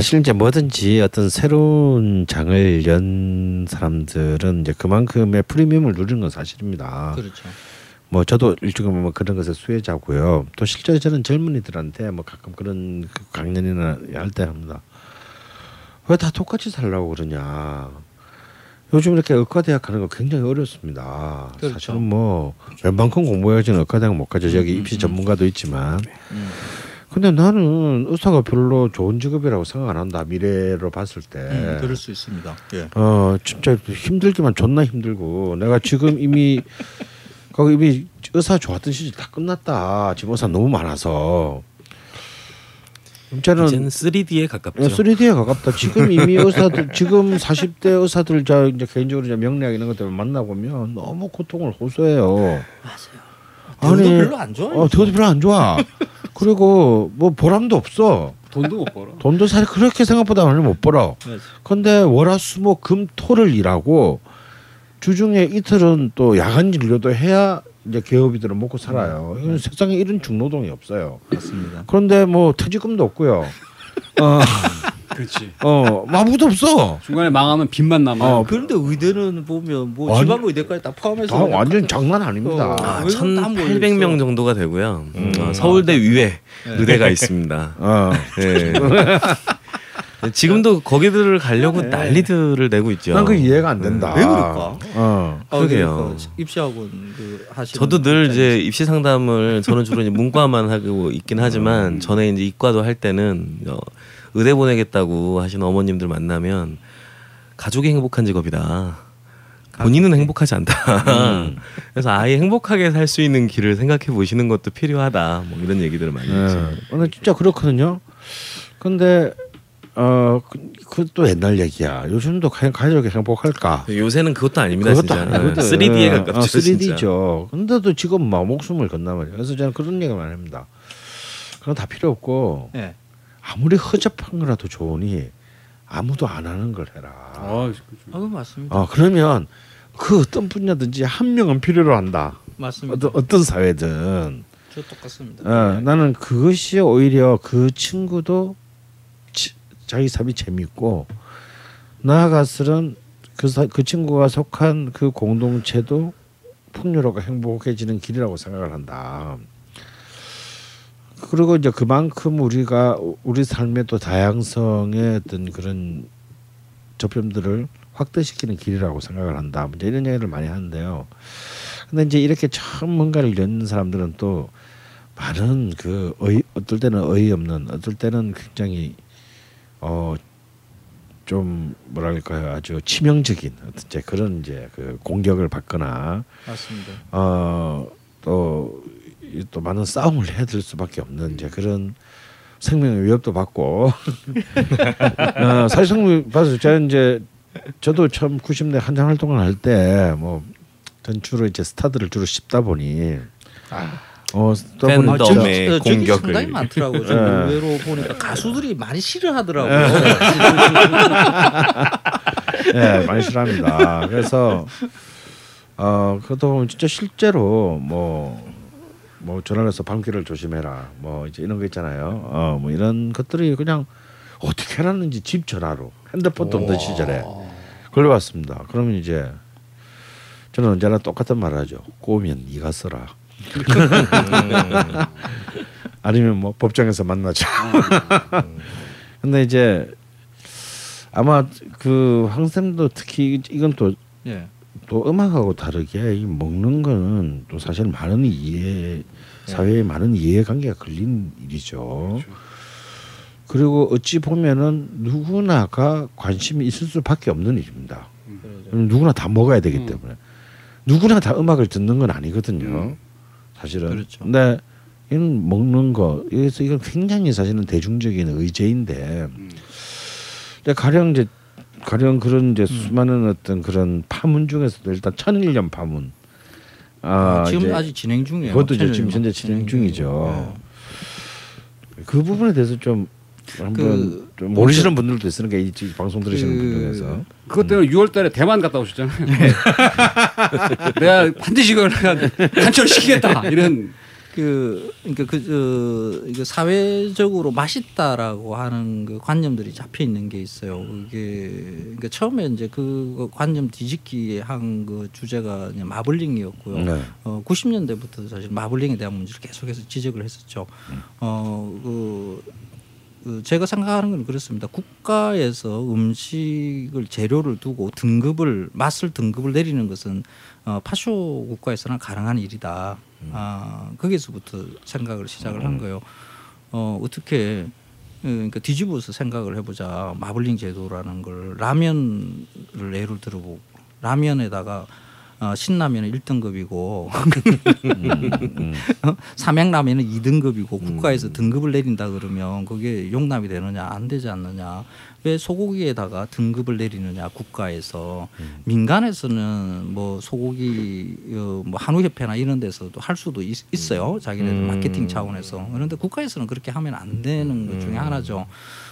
사실 이제 뭐든지 어떤 새로운 장을 연 사람들은 이제 그만큼의 프리미엄을 누리는 건 사실입니다. 그렇죠. 뭐 저도 일종의 뭐 그런 것의 수혜자고요. 또 실제로 저는 젊은이들한테 뭐 가끔 그런 그 강연이나 할 때 합니다. 왜 다 똑같이 살라고 그러냐. 요즘 이렇게 의과대학 가는 거 굉장히 어렵습니다. 그렇죠. 사실은 뭐 웬만큼 공부해야지는 의과대학 못 가죠. 여기 음, 입시 음. 전문가도 있지만. 음. 근데 나는 의사가 별로 좋은 직업이라고 생각 안 한다. 미래로 봤을 때. 음, 그럴 수 있습니다. 예. 어 진짜 힘들기만 존나 힘들고 내가 지금 이미 거기 이미 의사 좋았던 시절 다 끝났다. 지금 의사 너무 많아서 이제는 이제는 3D에 가깝죠. 3D에 가깝다. 지금 이미 의사들 지금 40대 의사들 자 이제 개인적으로 이제 명리학 이런 것들 만나 보면 너무 고통을 호소해요. 대우도 아니, 별로 안 좋아요. 어, 대우도 별로 안 좋아. 그리고 뭐 보람도 없어. 돈도 못 벌어. 돈도 사실 그렇게 생각보다 많이 못 벌어. 맞아요. 근데 월화수목금토를 일하고 주중에 이틀은 또 야간 진료도 해야 이제 개업이들은 먹고 살아요. 이건 세상에 이런 중노동이 없어요. 맞습니다. 그런데 뭐 퇴직금도 없고요. 어, 그렇지. 어, 뭐 아무것도 없어. 중간에 망하면 빚만 남아. 어, 요 그런데 의대는 보면 뭐 완- 지방 의대까지 다 포함해서 다 그냥 완전 다- 장난 아닙니다. 어. 아, 왜 그럼 다 1,800명 정도가 되고요. 음. 어, 서울대 위에 네. 의대가 있습니다. 어. 네. 지금도 거기들을 가려고 네. 난리들을 내고 있죠. 난그 이해가 안 된다. 왜 그럴까? 어. 아, 그러게요. 그러니까 입시학원 그 하시는 저도 늘. 이제 입시 상담을 저는 주로 이제 문과만 하고 있긴 하지만 전에 이제 이과도 할 때는 어, 의대 보내겠다고 하시는 어머님들 만나면 가족이 행복한 직업이다. 본인은 행복하지 않다. 음. 그래서 아예 행복하게 살 수 있는 길을 생각해 보시는 것도 필요하다. 뭐 이런 얘기들을 많이 했죠. 예. 근데 진짜 그렇거든요. 근데 어, 그, 그것도 옛날 얘기야. 요즘도 가족이 행복할까? 요새는 그것도 아닙니다. 그것도 진짜. 아니거든. 3D에 가깝죠. 어, 진짜. 3D죠. 근데도 지금 막 목숨을 건나 말이야. 그래서 저는 그런 얘기 많이 합니다. 그건 다 필요 없고 예. 아무리 허접한 거라도 좋으니 아무도 안 하는 걸 해라. 아, 아, 그 맞습니다. 어, 그러면 그 어떤 분야든지 한 명은 필요로 한다. 맞습니다. 어떤 어떤 사회든. 저 똑같습니다. 어, 나는 그것이 오히려 그 친구도 치- 자기 삶이 재밌고 나아가서는 그, 사, 그 친구가 속한 그 공동체도 풍요롭고 행복해지는 길이라고 생각을 한다. 그리고 이제 그만큼 우리가 우리 삶의 또 다양성의 어떤 그런 접점들을 확대시키는 길이라고 생각을 한다. 이제 이런 얘기를 많이 하는데요. 근데 이제 이렇게 처음 뭔가를 여는 사람들은 또 많은 그 어이 어떨 때는 어이없는 어떨 때는 굉장히 어 좀 뭐랄까요 아주 치명적인 어떤 이제 그런 이제 그 공격을 받거나 맞습니다. 어또 또또 많은 싸움을 해야 될 수밖에 없는 이제 그런 생명의 위협도 받고 어, 사실상 봐서 저는 이제 저도 처음 90대 한창 활동을 할 때 뭐 전 주로 이제 스타들을 주로 씹다 보니 어또 보니 팬덤의 저- 네, 저- 저기 공격을. 상당히 많더라고요. 좀 예. 의외로 보니까 가수들이 많이 싫어하더라고요. 예, 많이 싫어합니다. 그래서 어 그것도 보면 진짜 실제로 뭐. 뭐 전화를 해서 밤길을 조심해라. 뭐 이제 이런 거 있잖아요. 어 뭐 이런 것들이 그냥 어떻게 해놨는지 집 전화로 핸드폰도 없던 시절에 걸려왔습니다. 그러면 이제 저는 언제나 똑같은 말을 하죠. 꼬우면 네가 써라. 아니면 뭐 법정에서 만나자. 근데 이제 아마 그 황쌤도 특히 이건 또또 예. 음악하고 다르게 이 먹는 거는 또 사실 많은 이해 사회에 많은 이해관계가 걸린 일이죠. 그리고 어찌 보면은 누구나가 관심이 있을 수밖에 없는 일입니다. 왜냐면 누구나 다 먹어야 되기 음. 때문에 누구나 다 음악을 듣는 건 아니거든요. 사실은. 그렇죠. 근데 이는 먹는 거 그래서 이건 굉장히 사실은 대중적인 의제인데 근데 가령 이제 가령 그런 이제 수많은 어떤 그런 파문 중에서도 일단 천일염 파문. 아, 지금 이제 아직 진행 중이에요. 그것도 지금 현재 진행 중이죠. 그 부분에 대해서 좀 한번 그- 좀 모르시는 분들도 있으니까 이 지- 방송 들으시는 그- 분 중에서. 그것 때문에 6월달에 대만 갔다 오셨잖아요. 내가 반드시 이걸 내가 간절시키겠다. 이런 그 그러니까 그 어, 사회적으로 맛있다라고 하는 그 관념들이 잡혀 있는 게 있어요. 그게 그러니까 처음에 이제 그 관념 뒤집기 한 그 주제가 마블링이었고요. 네. 어 90년대부터 사실 마블링에 대한 문제를 계속해서 지적을 했었죠. 어그 그 제가 생각하는 건 그렇습니다. 국가에서 음식을 재료를 두고 등급을 맛을 등급을 내리는 것은 어, 파쇼 국가에서는 가능한 일이다. 아 거기서부터 생각을 시작을 한 거예요. 어 어떻게 어, 그러니까 뒤집어서 생각을 해보자. 마블링 제도라는 걸 라면을 예를 들어보고 라면에다가 어, 신라면은 1등급이고. 어, 삼양라면은 2등급이고 국가에서 등급을 내린다 그러면 그게 용납이 되느냐 안 되지 않느냐. 왜 소고기에다가 등급을 내리느냐 국가에서. 민간에서는 뭐 소고기 어, 뭐 한우협회나 이런 데서도 할 수도 있, 자기네들 음. 마케팅 차원에서. 그런데 국가에서는 그렇게 하면 안 되는 것 중에 하나죠.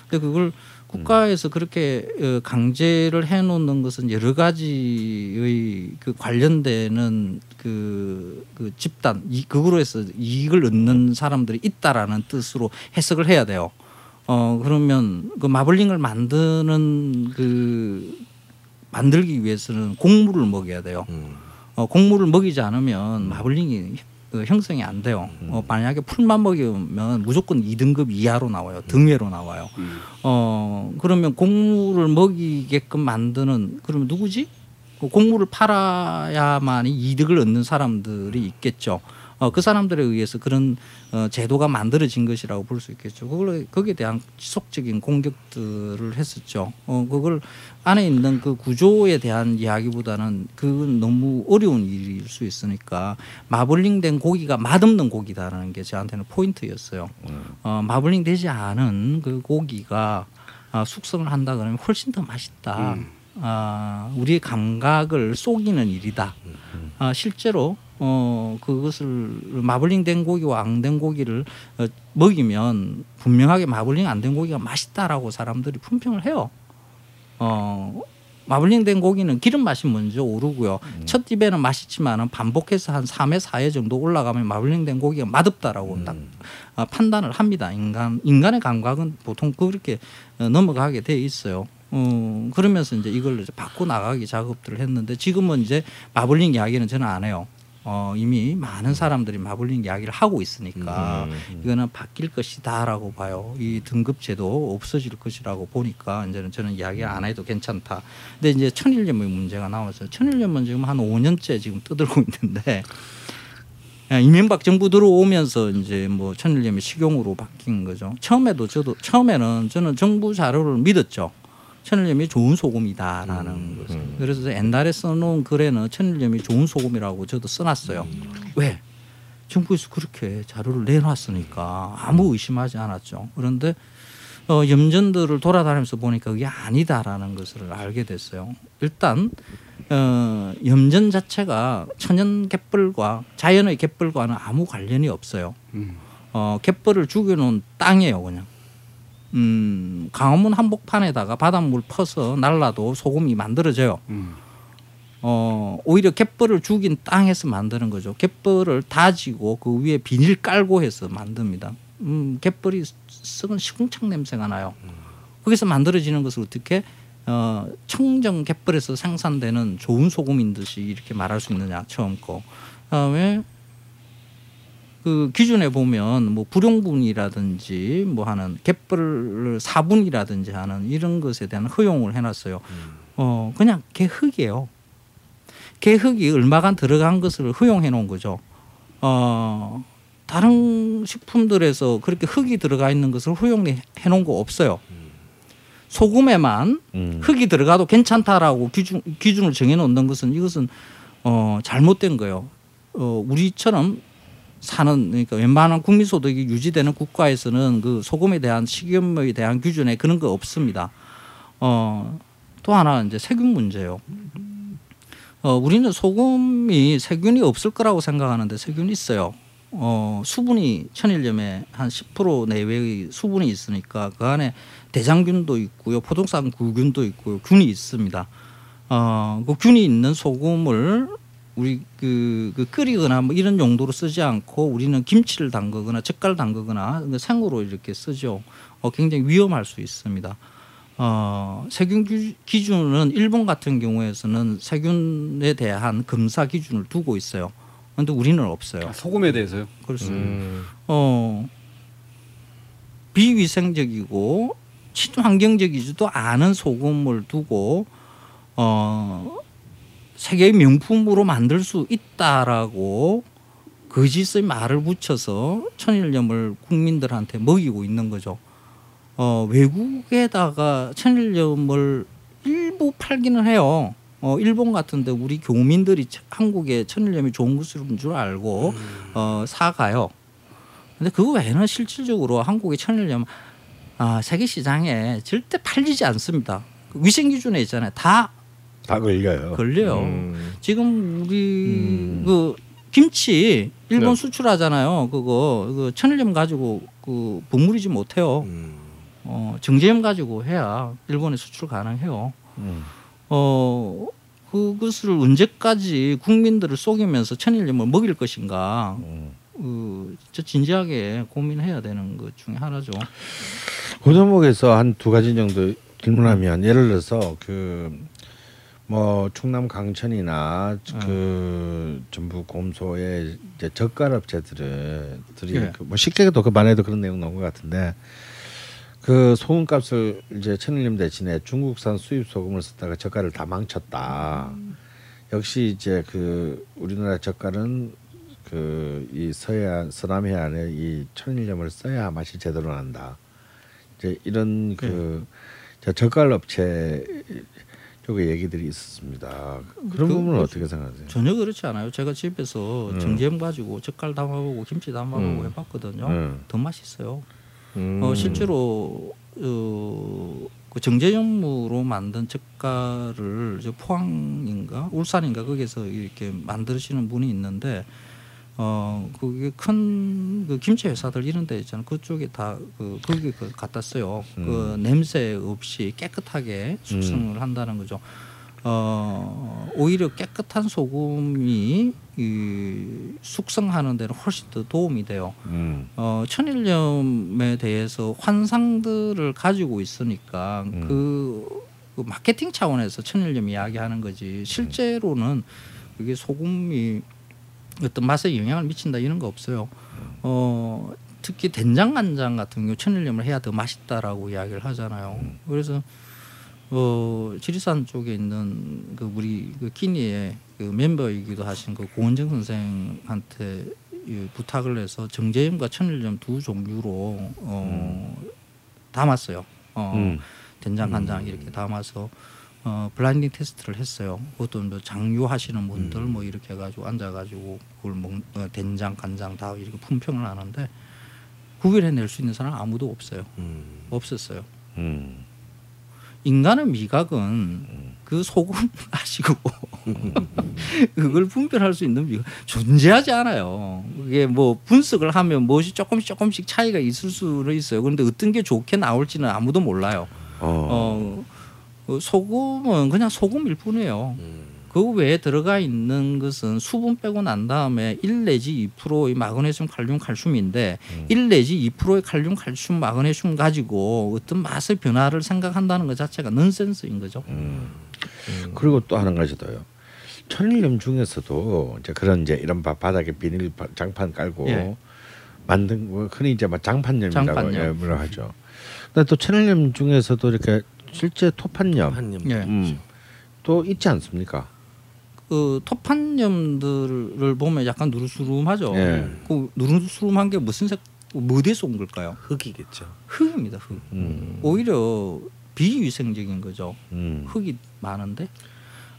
근데 그걸 국가에서 그렇게 어, 강제를 해놓는 것은 여러 가지의 그 관련되는 그, 그 집단 이 그거로 해서 이익을 얻는 사람들이 있다라는 뜻으로 해석을 해야 돼요. 어 그러면 그 마블링을 만드는 그 만들기 위해서는 곡물을 먹여야 돼요. 음. 어, 곡물을 먹이지 않으면 마블링이 어, 형성이 안 돼요. 어, 만약에 풀만 먹이면 무조건 2등급 이하로 나와요. 등외로 나와요. 어, 그러면 곡물을 먹이게끔 만드는 그러면 누구지? 그 곡물을 팔아야만이 이득을 얻는 사람들이 있겠죠. 어, 그 사람들에 의해서 그런 어, 제도가 만들어진 것이라고 볼 수 있겠죠. 그걸 거기에 대한 지속적인 공격들을 했었죠. 어, 그걸 안에 있는 그 구조에 대한 이야기보다는 그건 너무 어려운 일일 수 있으니까 마블링된 고기가 맛없는 고기다라는 게 저한테는 포인트였어요. 어, 마블링 되지 않은 그 고기가 아, 숙성을 한다 그러면 훨씬 더 맛있다. 아, 우리의 감각을 속이는 일이다. 아, 실제로 어 그것을 마블링 된 고기와 앙된 고기를 어, 먹이면 분명하게 마블링 안 된 고기가 맛있다라고 사람들이 품평을 해요. 어 마블링 된 고기는 기름 맛이 먼저 오르고요. 첫 입에는 맛있지만은 반복해서 한 3회 4회 정도 올라가면 마블링 된 고기가 맛없다라고 딱 어, 판단을 합니다. 인간 인간의 감각은 보통 그렇게 어, 넘어가게 돼 있어요. 어, 그러면서 이제 이걸 이제 바꿔 나가기 작업들을 했는데 지금은 이제 마블링 이야기는 저는 안 해요. 어, 이미 많은 사람들이 마블링 이야기를 하고 있으니까 이거는 바뀔 것이다라고 봐요. 이 등급제도 없어질 것이라고 보니까 이제는 저는 이야기 안 해도 괜찮다. 근데 이제 천일염의 문제가 나와서 천일염은 지금 한 5년째 지금 떠들고 있는데 예, 이명박 정부 들어오면서 이제 뭐 천일염이 식용으로 바뀐 거죠. 처음에도 저도 처음에는 저는 정부 자료를 믿었죠. 천일염이 좋은 소금이다라는 것을. 그래서 옛날에 써놓은 글에는 천일염이 좋은 소금이라고 저도 써놨어요. 왜? 정부에서 그렇게 자료를 내놨으니까 아무 의심하지 않았죠. 그런데 어, 염전들을 돌아다니면서 보니까 그게 아니다라는 것을 알게 됐어요. 일단 어, 염전 자체가 천연 갯벌과 자연의 갯벌과는 아무 관련이 없어요. 어, 갯벌을 죽여놓은 땅이에요, 그냥. 음, 강화문 한복판에다가 바닷물 퍼서 날라도 소금이 만들어져요. 음. 어, 오히려 갯벌을 죽인 땅에서 만드는 거죠. 갯벌을 다지고 그 위에 비닐 깔고 해서 만듭니다. 음, 갯벌이 썩은 시궁창 냄새가 나요. 거기서 만들어지는 것을 어떻게 어, 청정 갯벌에서 생산되는 좋은 소금인 듯이 이렇게 말할 수 있느냐 처음 거. 그다음에 그 기준에 보면 뭐 불용분이라든지 뭐 하는 갯벌 사분이라든지 하는 이런 것에 대한 허용을 해놨어요. 어 그냥 개흙이에요. 개흙이 얼마간 들어간 것을 허용해 놓은 거죠. 어 다른 식품들에서 그렇게 흙이 들어가 있는 것을 허용해 놓은 거 없어요. 소금에만 음. 흙이 들어가도 괜찮다라고 기준 기준을 정해 놓는 것은 이것은 어 잘못된 거예요. 어 우리처럼 사는 그러니까 웬만한 국민 소득이 유지되는 국가에서는 그 소금에 대한 식염에 대한 기준에 그런 거 없습니다. 어 또 하나 이제 세균 문제요. 어 우리는 소금이 세균이 없을 거라고 생각하는데 세균이 있어요. 어 수분이 천일염에 한 10% 내외의 수분이 있으니까 그 안에 대장균도 있고요, 포동산 굴균도 있고요, 균이 있습니다. 어 그 균이 있는 소금을 우리 그, 그 끓이거나 뭐 이런 용도로 쓰지 않고 우리는 김치를 담그거나 젓갈 담그거나 그 생으로 이렇게 쓰죠. 어, 굉장히 위험할 수 있습니다. 어, 세균 기- 기준은 일본 같은 경우에서는 세균에 대한 검사 기준을 두고 있어요. 그런데 우리는 없어요. 아, 소금에 대해서요. 그렇습니다. 음. 어, 비위생적이고 친환경적이지도 않은 소금을 두고 어, 세계의 명품으로 만들 수 있다라고 거짓의 말을 붙여서 천일염을 국민들한테 먹이고 있는 거죠. 어, 외국에다가 천일염을 일부 팔기는 해요. 어, 일본 같은데 우리 교민들이 천- 한국에 천일염이 좋은 것인 줄 알고 어, 사가요. 근데 그거 외에는 실질적으로 한국의 천일염 아, 세계 시장에 절대 팔리지 않습니다. 그 위생 기준에 있잖아요. 다 다 걸려요. 걸려요. 음. 지금 우리 음. 그 김치 일본 네. 수출하잖아요. 그거 그 천일염 가지고 그 버무리지 못해요. 음. 어, 정제염 가지고 해야 일본에 수출 가능해요. 음. 어, 그것을 언제까지 국민들을 속이면서 천일염을 먹일 것인가? 음. 그, 저 진지하게 고민해야 되는 것 중에 하나죠. 그 대목에서 한 두 가지 정도 질문하면 예를 들어서 그 뭐 충남 강천이나 그 전북 곰소의 이제 젓갈 업체들은 들이 예. 그 뭐 식재도 그 반에도 그런 내용 나온 것 같은데 그 소금값을 이제 천일염 대신에 중국산 수입 소금을 썼다가 젓갈을 다 망쳤다. 역시 이제 그 우리나라 젓갈은 그 이 서해안 서남해안에 이 천일염을 써야 맛이 제대로 난다. 이제 이런 그저 젓갈 업체 쪽의 얘기들이 있었습니다. 그런 그- 부분은 그- 어떻게 생각하세요? 전혀 그렇지 않아요. 제가 집에서 음. 정제염 가지고 젓갈 담아보고 김치 담아보고 음. 해봤거든요. 음. 더 맛있어요. 음. 어, 실제로 어, 그 정제염으로 만든 젓갈을 저 포항인가 울산인가 거기서 이렇게 만드시는 분이 있는데 어 그게 큰 그 김치 회사들 이런 데 있잖아요. 그쪽에 다그 거기 그 갖다 써요. 그 음. 냄새 없이 깨끗하게 숙성을 한다는 거죠. 어 오히려 깨끗한 소금이 이 숙성하는 데는 훨씬 더 도움이 돼요. 음. 어, 천일염에 대해서 환상들을 가지고 있으니까 음. 그, 그 마케팅 차원에서 천일염 이야기하는 거지 실제로는 그게 소금이 어떤 맛에 영향을 미친다 이런 거 없어요. 어, 특히 된장 간장 같은 경우 천일염을 해야 더 맛있다라고 이야기를 하잖아요. 그래서 어, 지리산 쪽에 있는 그 우리 그 키니의 그 멤버이기도 하신 그 고원정 선생한테 이 부탁을 해서 정제염과 천일염 두 종류로 어, 담았어요. 어, 음. 된장 간장 이렇게 담아서 어, 블라인딩 테스트를 했어요. 그것도 뭐 장유하시는 분들 뭐 이렇게 해가지고 앉아가지고 그걸 먹 어, 된장 간장 다 이렇게 품평을 하는데 구별해낼 수 있는 사람 아무도 없어요. 음. 없었어요. 음. 인간의 미각은 그 소금 가지고 그걸 분별할 수 있는 미각 존재하지 않아요. 그게 뭐 분석을 하면 무엇이 조금씩 조금씩 차이가 있을 수는 있어요. 그런데 어떤 게 좋게 나올지는 아무도 몰라요. 어. 어, 어, 소금은 그냥 소금일 뿐이에요. 음. 그 외에 들어가 있는 것은 수분 빼고 난 다음에 1 내지 2%의 마그네슘, 칼륨, 칼슘인데 음. 1 내지 2%의 칼륨, 칼슘, 마그네슘 가지고 어떤 맛의 변화를 생각한다는 것 자체가 넌센스인 거죠. 음. 그리고 또 하나 가지 더요. 천일염 중에서도 이제 그런 이제 이런 바, 바닥에 비닐 바- 장판 깔고 예. 만든 거 흔히 이제 막 장판염이라고 장판염. 예, 뭐라 하죠. 근데 또 천일염 중에서도 이렇게 실제 토판염 한염. 예. 음, 또 있지 않습니까? 그 토판염들을 보면 약간 누르스름하죠. 예. 그 누르스름한 게 무슨 색, 뭐에서 온 걸까요? 흙이겠죠. 흙입니다. 흙. 음. 오히려 비위생적인 거죠. 음. 흙이 많은데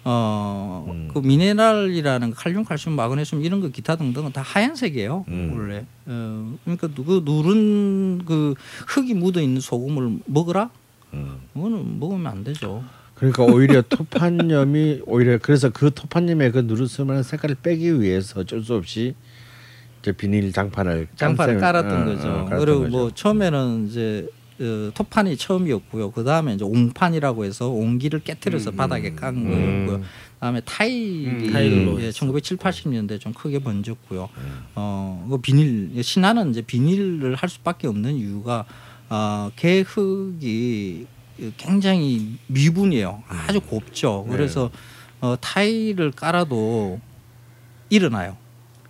어, 음. 그 미네랄이라는 칼륨, 칼슘, 마그네슘 이런 거 기타 등등은 다 하얀색이에요. 음. 원래. 어, 그러니까 그 누른 그 흙이 묻어 있는 소금을 먹으라? 음. 그거는 먹으면 안 되죠. 그러니까 오히려 토판염이 오히려 그래서 그 토판염의 그 누르스름한 색깔을 빼기 위해서 어쩔 수 없이 이제 비닐 장판을 장판을 깔았던 어, 거죠. 어, 깔았던 그리고 거죠. 뭐 처음에는 이제 어, 토판이 처음이었고요. 그 다음에 이제 옹판이라고 해서 옹기를 깨뜨려서 바닥에 깐 거였고요. 그다음에 타일이 음, 예, 했죠. 1970, 80년대 좀 크게 번졌고요. 어, 그 비닐 신화는 이제 비닐을 할 수밖에 없는 이유가 어, 개흙이 굉장히 미분이에요. 아주 곱죠. 그래서 어, 타일을 깔아도 일어나요.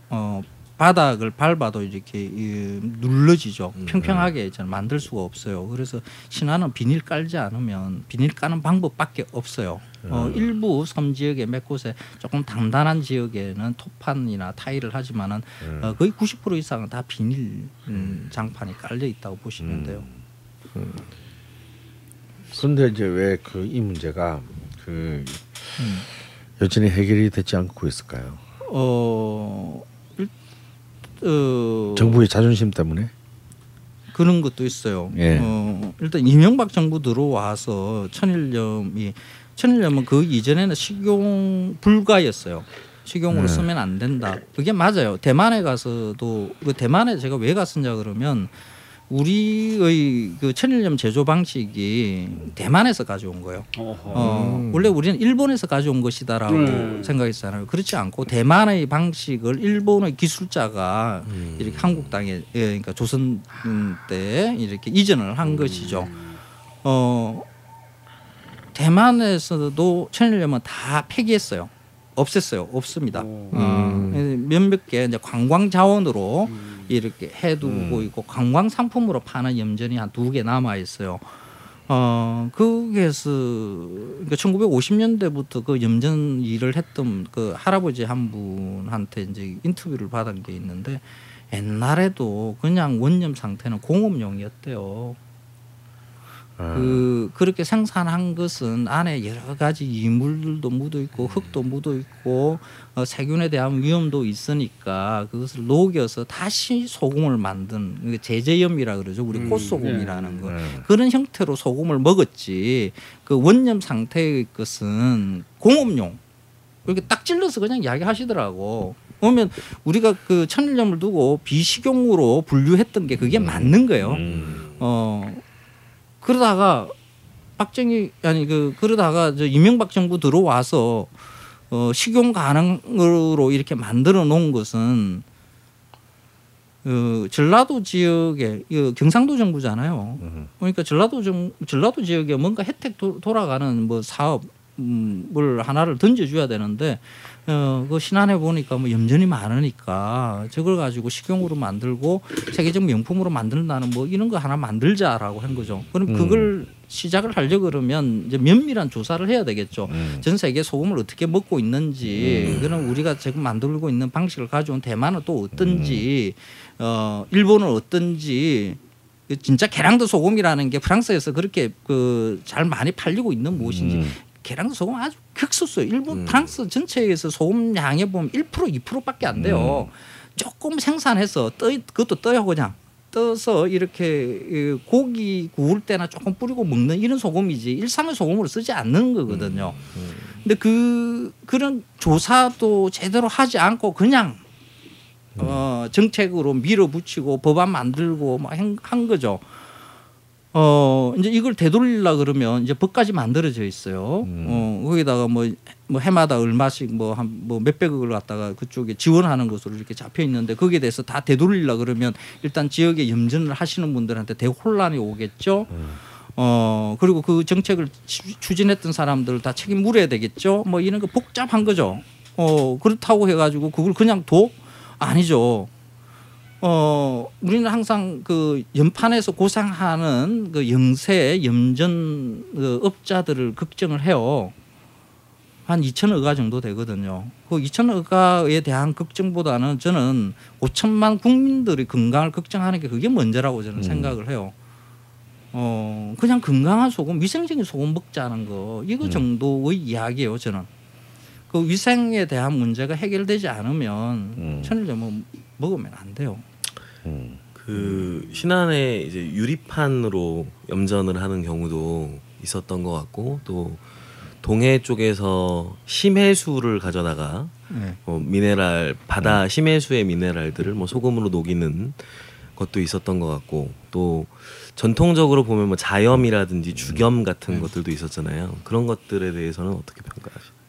어, 바닥을 밟아도 이렇게 이, 눌러지죠. 평평하게 저는 만들 수가 없어요. 그래서 신화는 비닐 깔지 않으면 비닐 까는 방법밖에 없어요. 어, 일부 섬 지역의 몇 곳에 조금 단단한 지역에는 토판이나 타일을 하지만은 어, 거의 90% 이상은 다 비닐 음, 장판이 깔려 있다고 보시면 돼요. 그런데 이제 왜 그 이 문제가 그 음. 여전히 해결이 되지 않고 있을까요? 어, 일, 어 정부의 자존심 때문에? 그런 것도 있어요. 예. 어, 일단 이명박 정부 들어와서 천일염이 천일염은 그 이전에는 식용 불가였어요. 식용으로 네. 쓰면 안 된다. 그게 맞아요. 대만에 가서도 그 대만에 제가 왜 갔었냐 그러면 우리의 그 천일염 제조 방식이 대만에서 가져온 거예요. 어허. 어, 원래 우리는 일본에서 가져온 것이다라고 음. 생각했잖아요. 그렇지 않고 대만의 방식을 일본의 기술자가 이렇게 한국 땅에 예, 그러니까 조선 음, 때 이렇게 이전을 한 것이죠. 어, 대만에서도 천일염은 다 폐기했어요. 없앴어요. 없습니다. 어, 몇몇 개 이제 관광 자원으로 이렇게 해두고 있고 관광 상품으로 파는 염전이 한 두 개 남아 있어요. 어, 그게서 그러니까 1950년대부터 그 염전 일을 했던 그 할아버지 한 분한테 이제 인터뷰를 받은 게 있는데 옛날에도 그냥 원염 상태는 공업용이었대요. 그 그렇게 생산한 것은 안에 여러 가지 이물들도 묻어 있고 흙도 묻어 있고 어, 세균에 대한 위험도 있으니까 그것을 녹여서 다시 소금을 만든 그 제제염이라 그러죠. 우리 꽃소금이라는 거. 그런 형태로 소금을 먹었지. 그 원염 상태의 것은 공업용. 이렇게 딱 찔러서 그냥 이야기하시더라고. 그러면 우리가 그 천일염을 두고 비식용으로 분류했던 게 그게 맞는 거예요. 어 그러다가 박정희 아니 그 그러다가 저 이명박 정부 들어와서 어 식용 가능으로 이렇게 만들어 놓은 것은 어, 전라도 지역에 이 경상도 정부잖아요. 그러니까 전라도 정 전라도 지역에 뭔가 혜택 도, 돌아가는 뭐 사업 을 하나를 던져줘야 되는데 어, 그 신안에 보니까 뭐 염전이 많으니까 저걸 가지고 식용으로 만들고 세계적 명품으로 만든다는 뭐 이런 거 하나 만들자라고 한 거죠. 그럼 그걸 시작을 하려 그러면 이제 면밀한 조사를 해야 되겠죠. 전 세계 소금을 어떻게 먹고 있는지, 그럼 우리가 지금 만들고 있는 방식을 가져온 대만은 또 어떤지, 어 일본은 어떤지. 그 진짜 계량도 소금이라는 게 프랑스에서 그렇게 그 잘 많이 팔리고 있는 무엇인지 계량도 소금 아주 극소수예요. 일본 프랑스 전체에서 소금 양에 보면 1% 2%밖에 안 돼요. 조금 생산해서 떠 그것도 떠요 그냥 떠서 이렇게 이 고기 구울 때나 조금 뿌리고 먹는 이런 소금이지 일상의 소금으로 쓰지 않는 거거든요. 근데 그 그런 조사도 제대로 하지 않고 그냥 어 정책으로 밀어붙이고 법안 만들고 막 한 거죠. 어 이제 이걸 되돌리려 그러면 이제 법까지 만들어져 있어요. 어 거기다가 뭐 뭐 해마다 얼마씩 뭐 한 뭐 몇백억을 갖다가 그쪽에 지원하는 것으로 이렇게 잡혀 있는데 거기에 대해서 다 되돌리려 그러면 일단 지역에 염전을 하시는 분들한테 대혼란이 오겠죠. 어 그리고 그 정책을 추- 추진했던 사람들 다 책임 물어야 되겠죠. 뭐 이런 거 복잡한 거죠. 어 그렇다고 해가지고 그걸 그냥 둬 아니죠. 어 우리는 항상 그 연판에서 고생하는 그 영세 염전 그 업자들을 걱정을 해요. 한 2천억가 정도 되거든요. 그 2천억가에 대한 걱정보다는 저는 5천만 국민들의 건강을 걱정하는 게 그게 먼저라고 저는 생각을 해요. 어 그냥 건강한 소금, 위생적인 소금 먹자는 거 이거 정도의 이야기예요. 저는 그 위생에 대한 문제가 해결되지 않으면 천일염은 먹으면 안 돼요. 그 신안에 이제 유리판으로 염전을 하는 경우도 있었던 것 같고 또 동해 쪽에서 심해수를 가져다가 네. 뭐 미네랄 바다 심해수의 미네랄들을 뭐 소금으로 녹이는 것도 있었던 것 같고 또 전통적으로 보면 뭐 자염이라든지 주겸 같은 네. 것들도 있었잖아요. 그런 것들에 대해서는 어떻게 평가하시나요?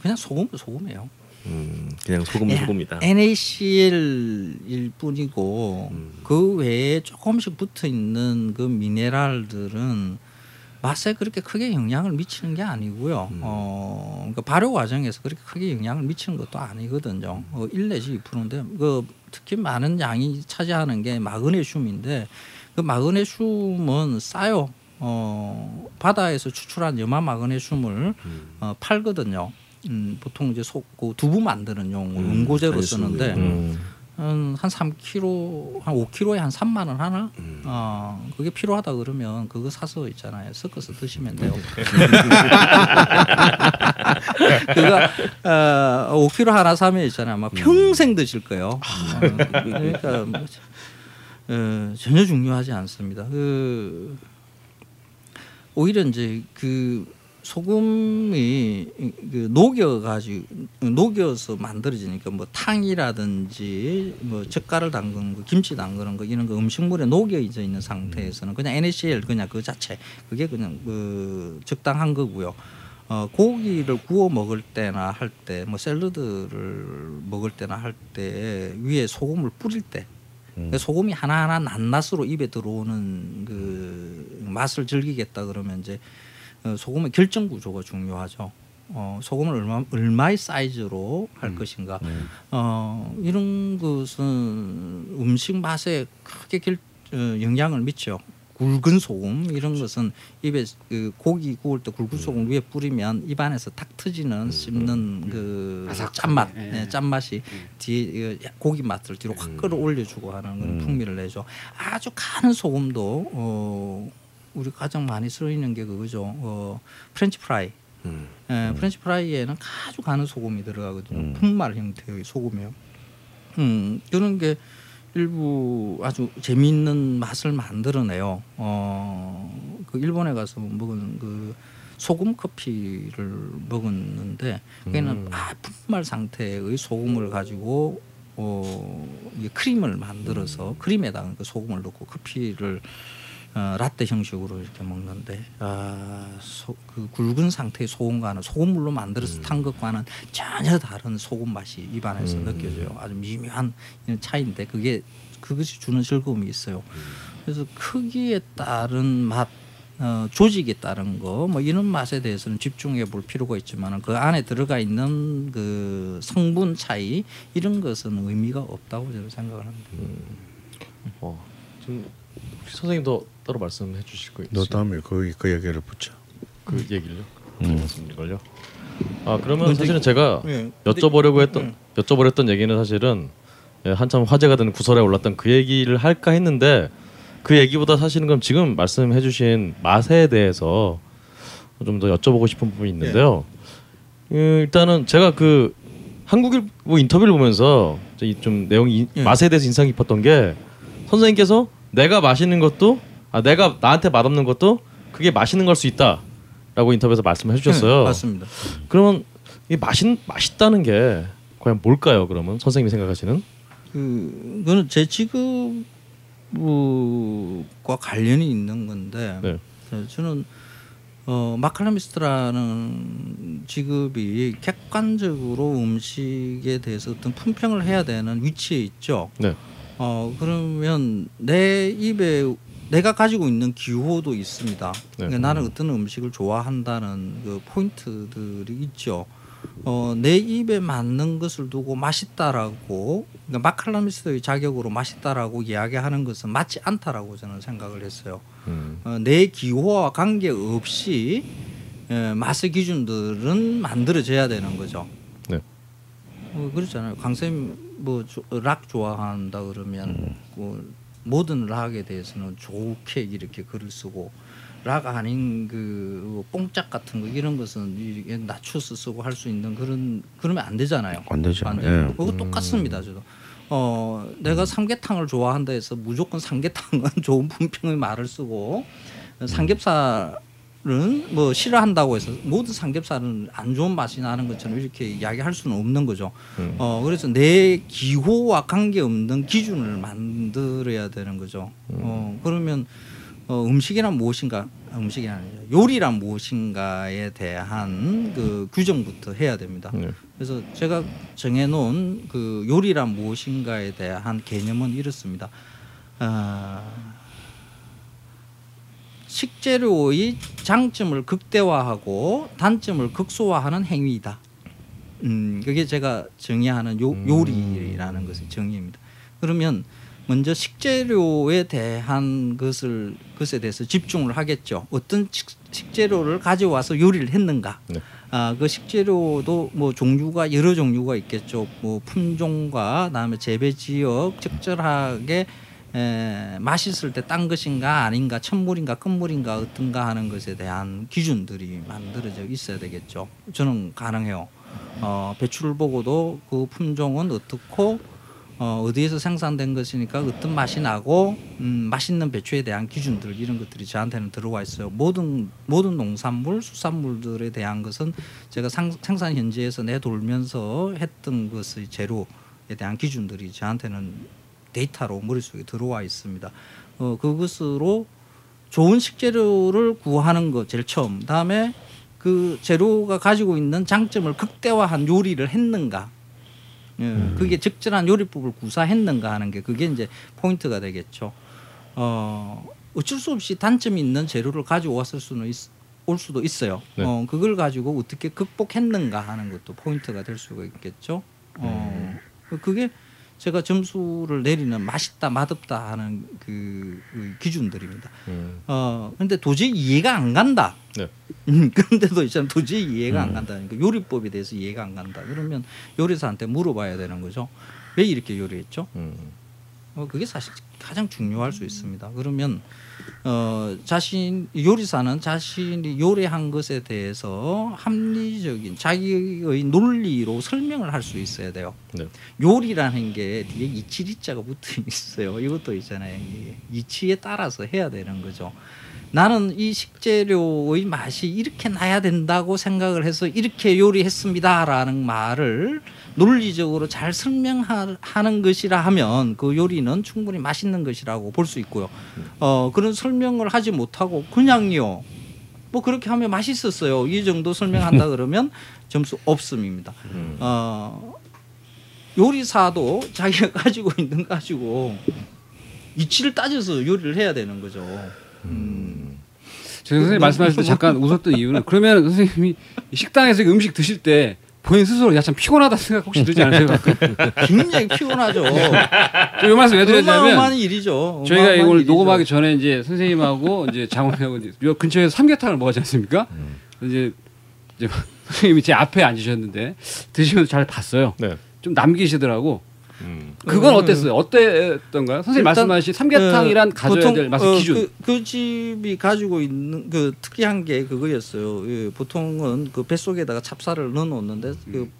그냥 소금 소금이에요. 음, 그냥 소금 소금이다. NaCl일 뿐이고 음. 그 외에 조금씩 붙어 있는 그 미네랄들은 맛에 그렇게 크게 영향을 미치는 게 아니고요. 음. 어, 그러니까 발효 과정에서 그렇게 크게 영향을 미치는 것도 아니거든요. 어, 1 내지 2%인데 그 특히 많은 양이 차지하는 게 마그네슘인데 그 마그네슘은 싸요. 어, 바다에서 추출한 염화 마그네슘을 음. 어, 팔거든요. 음, 보통 이제 소, 그 두부 만드는 용으로 음, 응고제로. 쓰는데 음. 한, 한 3kg, 한 5kg에 한 3만 원 하나? 음. 어, 그게 필요하다 그러면 그거 사서 있잖아요. 섞어서 드시면 돼요. 그거 어, 5kg 하나 사면 있잖아요. 아마 평생 드실 거예요. 어, 그러니까 뭐, 어, 전혀 중요하지 않습니다. 그 오히려 이제 그 소금이 그 녹여 가지고 녹여서 만들어지니까 뭐 탕이라든지 뭐 젓갈을 담근 거, 김치 담그는 거 이런 거 음식물에 녹여 있어 있는 상태에서는 그냥 NaCl 그냥 그 자체 그게 그냥 그 적당한 거고요. 어, 고기를 구워 먹을 때나 할 때 뭐 샐러드를 먹을 때나 할 때 위에 소금을 뿌릴 때그 소금이 하나하나 낱낱으로 입에 들어오는 그 맛을 즐기겠다 그러면 이제 어, 소금의 결정 구조가 중요하죠. 어, 소금을 얼마 얼마의 사이즈로 할 것인가. 어, 이런 것은 음식 맛에 크게 결, 어, 영향을 미쳐. 굵은 소금 이런 것은 입에 그 고기 구울 때 굵은 소금 위에 뿌리면 입안에서 탁 터지는 씹는 그 아삭하게. 짠맛, 예. 네, 짠맛이 뒤에 이 고기 맛을 뒤로 확 끌어올려주고 하는 그런 풍미를 내죠. 아주 가는 소금도 어, 우리 가장 많이 쓰이는 게 그거죠. 어, 프렌치 프라이. 음. 예, 프렌치 프라이에는 아주 가는 소금이 들어가거든요. 음. 분말 형태의 소금이요. 음, 그런 게 일부 아주 재미있는 맛을 만들어내요. 어, 그 일본에 가서 먹은 그 소금 커피를 먹었는데 그게는 아, 분말 상태의 소금을 가지고 어, 크림을 만들어서 크림에다가 그 소금을 넣고 커피를 어, 라떼 형식으로 이렇게 먹는데 아, 소, 그 굵은 상태의 소금과는 소금물로 만들어서 탄 것과는 전혀 다른 소금 맛이 입안에서 느껴져요. 아주 미묘한 차이인데 그게 그것이 주는 즐거움이 있어요. 그래서 크기에 따른 맛, 어, 조직에 따른 거 뭐 이런 맛에 대해서는 집중해 볼 필요가 있지만 그 안에 들어가 있는 그 성분 차이 이런 것은 의미가 없다고 저는 생각을 합니다. 어, 지금 선생님도 따로 말씀해 주실 거너 있으세요? 다음에 그, 그 얘기를 붙여. 그 얘기를요? 음. 말씀을요? 아 그러면 근데 사실은 제가 예. 여쭤보려고 했던 음. 여쭤보렸던 얘기는 사실은 예, 한참 화제가 되는 구설에 올랐던 그 얘기를 할까 했는데 그 얘기보다 사실은 그럼 지금 말씀해주신 맛에 대해서 좀 더 여쭤보고 싶은 부분이 있는데요. 음, 일단은 제가 그 한국일보 인터뷰를 보면서 이좀 내용이 이- 예. 맛에 대해서 인상 깊었던 게 선생님께서 내가 맛있는 것도 아 내가 나한테 맛없는 것도 그게 맛있는 걸 수 있다라고 인터뷰에서 말씀해 주셨어요. 네, 맞습니다. 그러면 이 맛있 맛있다는 게 과연 뭘까요? 그러면 선생님이 생각하시는? 그 그는 제 직업과 관련이 있는 건데 네. 네, 저는 어, 마칼라미스트라는 직업이 객관적으로 음식에 대해서 어떤 품평을 해야 되는 위치에 있죠. 네. 어 그러면 내 입에 내가 가지고 있는 기호도 있습니다. 그러니까 나는 어떤 음식을 좋아한다는 그 포인트들이 있죠. 어, 내 입에 맞는 것을 두고 맛있다라고 그러니까 마칼라미스트의 자격으로 맛있다라고 이야기하는 것은 맞지 않다라고 저는 생각을 했어요. 음. 어, 내 기호와 관계 없이 에, 맛의 기준들은 만들어져야 되는 거죠. 네. 어, 그렇잖아요. 강쌤 뭐락 좋아한다 그러면 그 모든 락에 대해서는 좋게 이렇게 글을 쓰고 락 아닌 그 뽕짝 같은 거 이런 것은 낮춰서 쓰고 할 수 있는 그런 그러면 안 되잖아요. 안 되죠. 안 예. 되죠. 그거 똑같습니다. 저도. 어, 내가 삼계탕을 좋아한다 해서 무조건 삼계탕은 좋은 품평의 말을 쓰고 삼겹살 뭐 싫어한다고 해서 모든 삼겹살은 안 좋은 맛이 나는 것처럼 이렇게 이야기할 수는 없는 거죠. 음. 어 그래서 내 기호와 관계 없는 기준을 만들어야 되는 거죠. 어 그러면 어, 음식이란 무엇인가? 음식이 아니죠. 요리란 무엇인가에 대한 그 규정부터 해야 됩니다. 네. 그래서 제가 정해놓은 그 요리란 무엇인가에 대한 개념은 이렇습니다. 아, 식재료의 장점을 극대화하고 단점을 극소화하는 행위이다. 음, 그게 제가 정의하는 요, 요리라는 것의 정의입니다. 그러면 먼저 식재료에 대한 것을 것에 대해서 집중을 하겠죠. 어떤 식, 식재료를 가져와서 요리를 했는가. 네. 아, 그 식재료도 뭐 종류가 여러 종류가 있겠죠. 뭐 품종과 그다음에 재배 지역 적절하게 에, 맛있을 때 딴 것인가 아닌가 천물인가 끝물인가 어떤가 하는 것에 대한 기준들이 만들어져 있어야 되겠죠. 저는 가능해요. 어, 배추를 보고도 그 품종은 어떻고 어, 어디에서 생산된 것이니까 어떤 맛이 나고 음, 맛있는 배추에 대한 기준들 이런 것들이 저한테는 들어와 있어요. 모든 모든 농산물, 수산물들에 대한 것은 제가 상, 생산 현지에서 내돌면서 했던 것의 재료에 대한 기준들이 저한테는 데이터로 머릿속에 들어와 있습니다. 어, 그것으로 좋은 식재료를 구하는 거 제일 처음. 다음에 그 재료가 가지고 있는 장점을 극대화한 요리를 했는가. 예, 그게 적절한 요리법을 구사했는가 하는 게 그게 이제 포인트가 되겠죠. 어, 어쩔 수 없이 단점이 있는 재료를 가지고 왔을 수는 있, 올 수도 있어요. 네. 어, 그걸 가지고 어떻게 극복했는가 하는 것도 포인트가 될 수가 있겠죠. 어, 그게 제가 점수를 내리는 맛있다 맛없다 하는 그, 그 기준들입니다. 음. 어 근데 도저히 이해가 안 간다. 네. 음, 그런데도 있잖아 도저히 이해가 안 간다니까 요리법에 대해서 이해가 안 간다. 그러면 요리사한테 물어봐야 되는 거죠. 왜 이렇게 요리했죠? 음. 어, 그게 사실 가장 중요할 수 있습니다. 그러면 어, 자신 요리사는 자신이 요리한 것에 대해서 합리적인 자기의 논리로 설명을 할 수 있어야 돼요. 네. 요리라는 게 뒤에 이치리자가 붙어 있어요. 이것도 있잖아요. 이치에 따라서 해야 되는 거죠. 나는 이 식재료의 맛이 이렇게 나야 된다고 생각을 해서 이렇게 요리했습니다라는 말을 논리적으로 잘 설명하는 것이라 하면 그 요리는 충분히 맛있는 것이라고 볼 수 있고요. 어, 그런 설명을 하지 못하고 그냥요. 뭐 그렇게 하면 맛있었어요. 이 정도 설명한다 그러면 점수 없음입니다. 어, 요리사도 자기가 가지고 있는 거 가지고 이치를 따져서 요리를 해야 되는 거죠. 음. 저 선생님 말씀하실 때 잠깐 웃었던 이유는 그러면 선생님이 식당에서 음식 드실 때 본인 스스로 야 참 피곤하다 생각 혹시 들지 않으세요? 굉장히 피곤하죠. 이 말씀 왜 어마어마한 드렸냐면 일이죠. 저희가 어마어마한 이걸 일이죠. 녹음하기 전에 이제 선생님하고 이제 장훈하고 이제 요 근처에서 삼계탕을 먹었지 않습니까? 이제, 이제 선생님이 제 앞에 앉으셨는데 드시면서 잘 봤어요. 네. 좀 남기시더라고. 음. 그건 음. 어땠어요? 어땠던가요? 선생님 말씀하신 삼계탕이란 어, 가져야 될 맛의 어, 기준. 그, 그 집이 가지고 있는 그 특이한 게 그거였어요. 예, 보통은 그 뱃속에다가 찹쌀을 넣어놓는데 그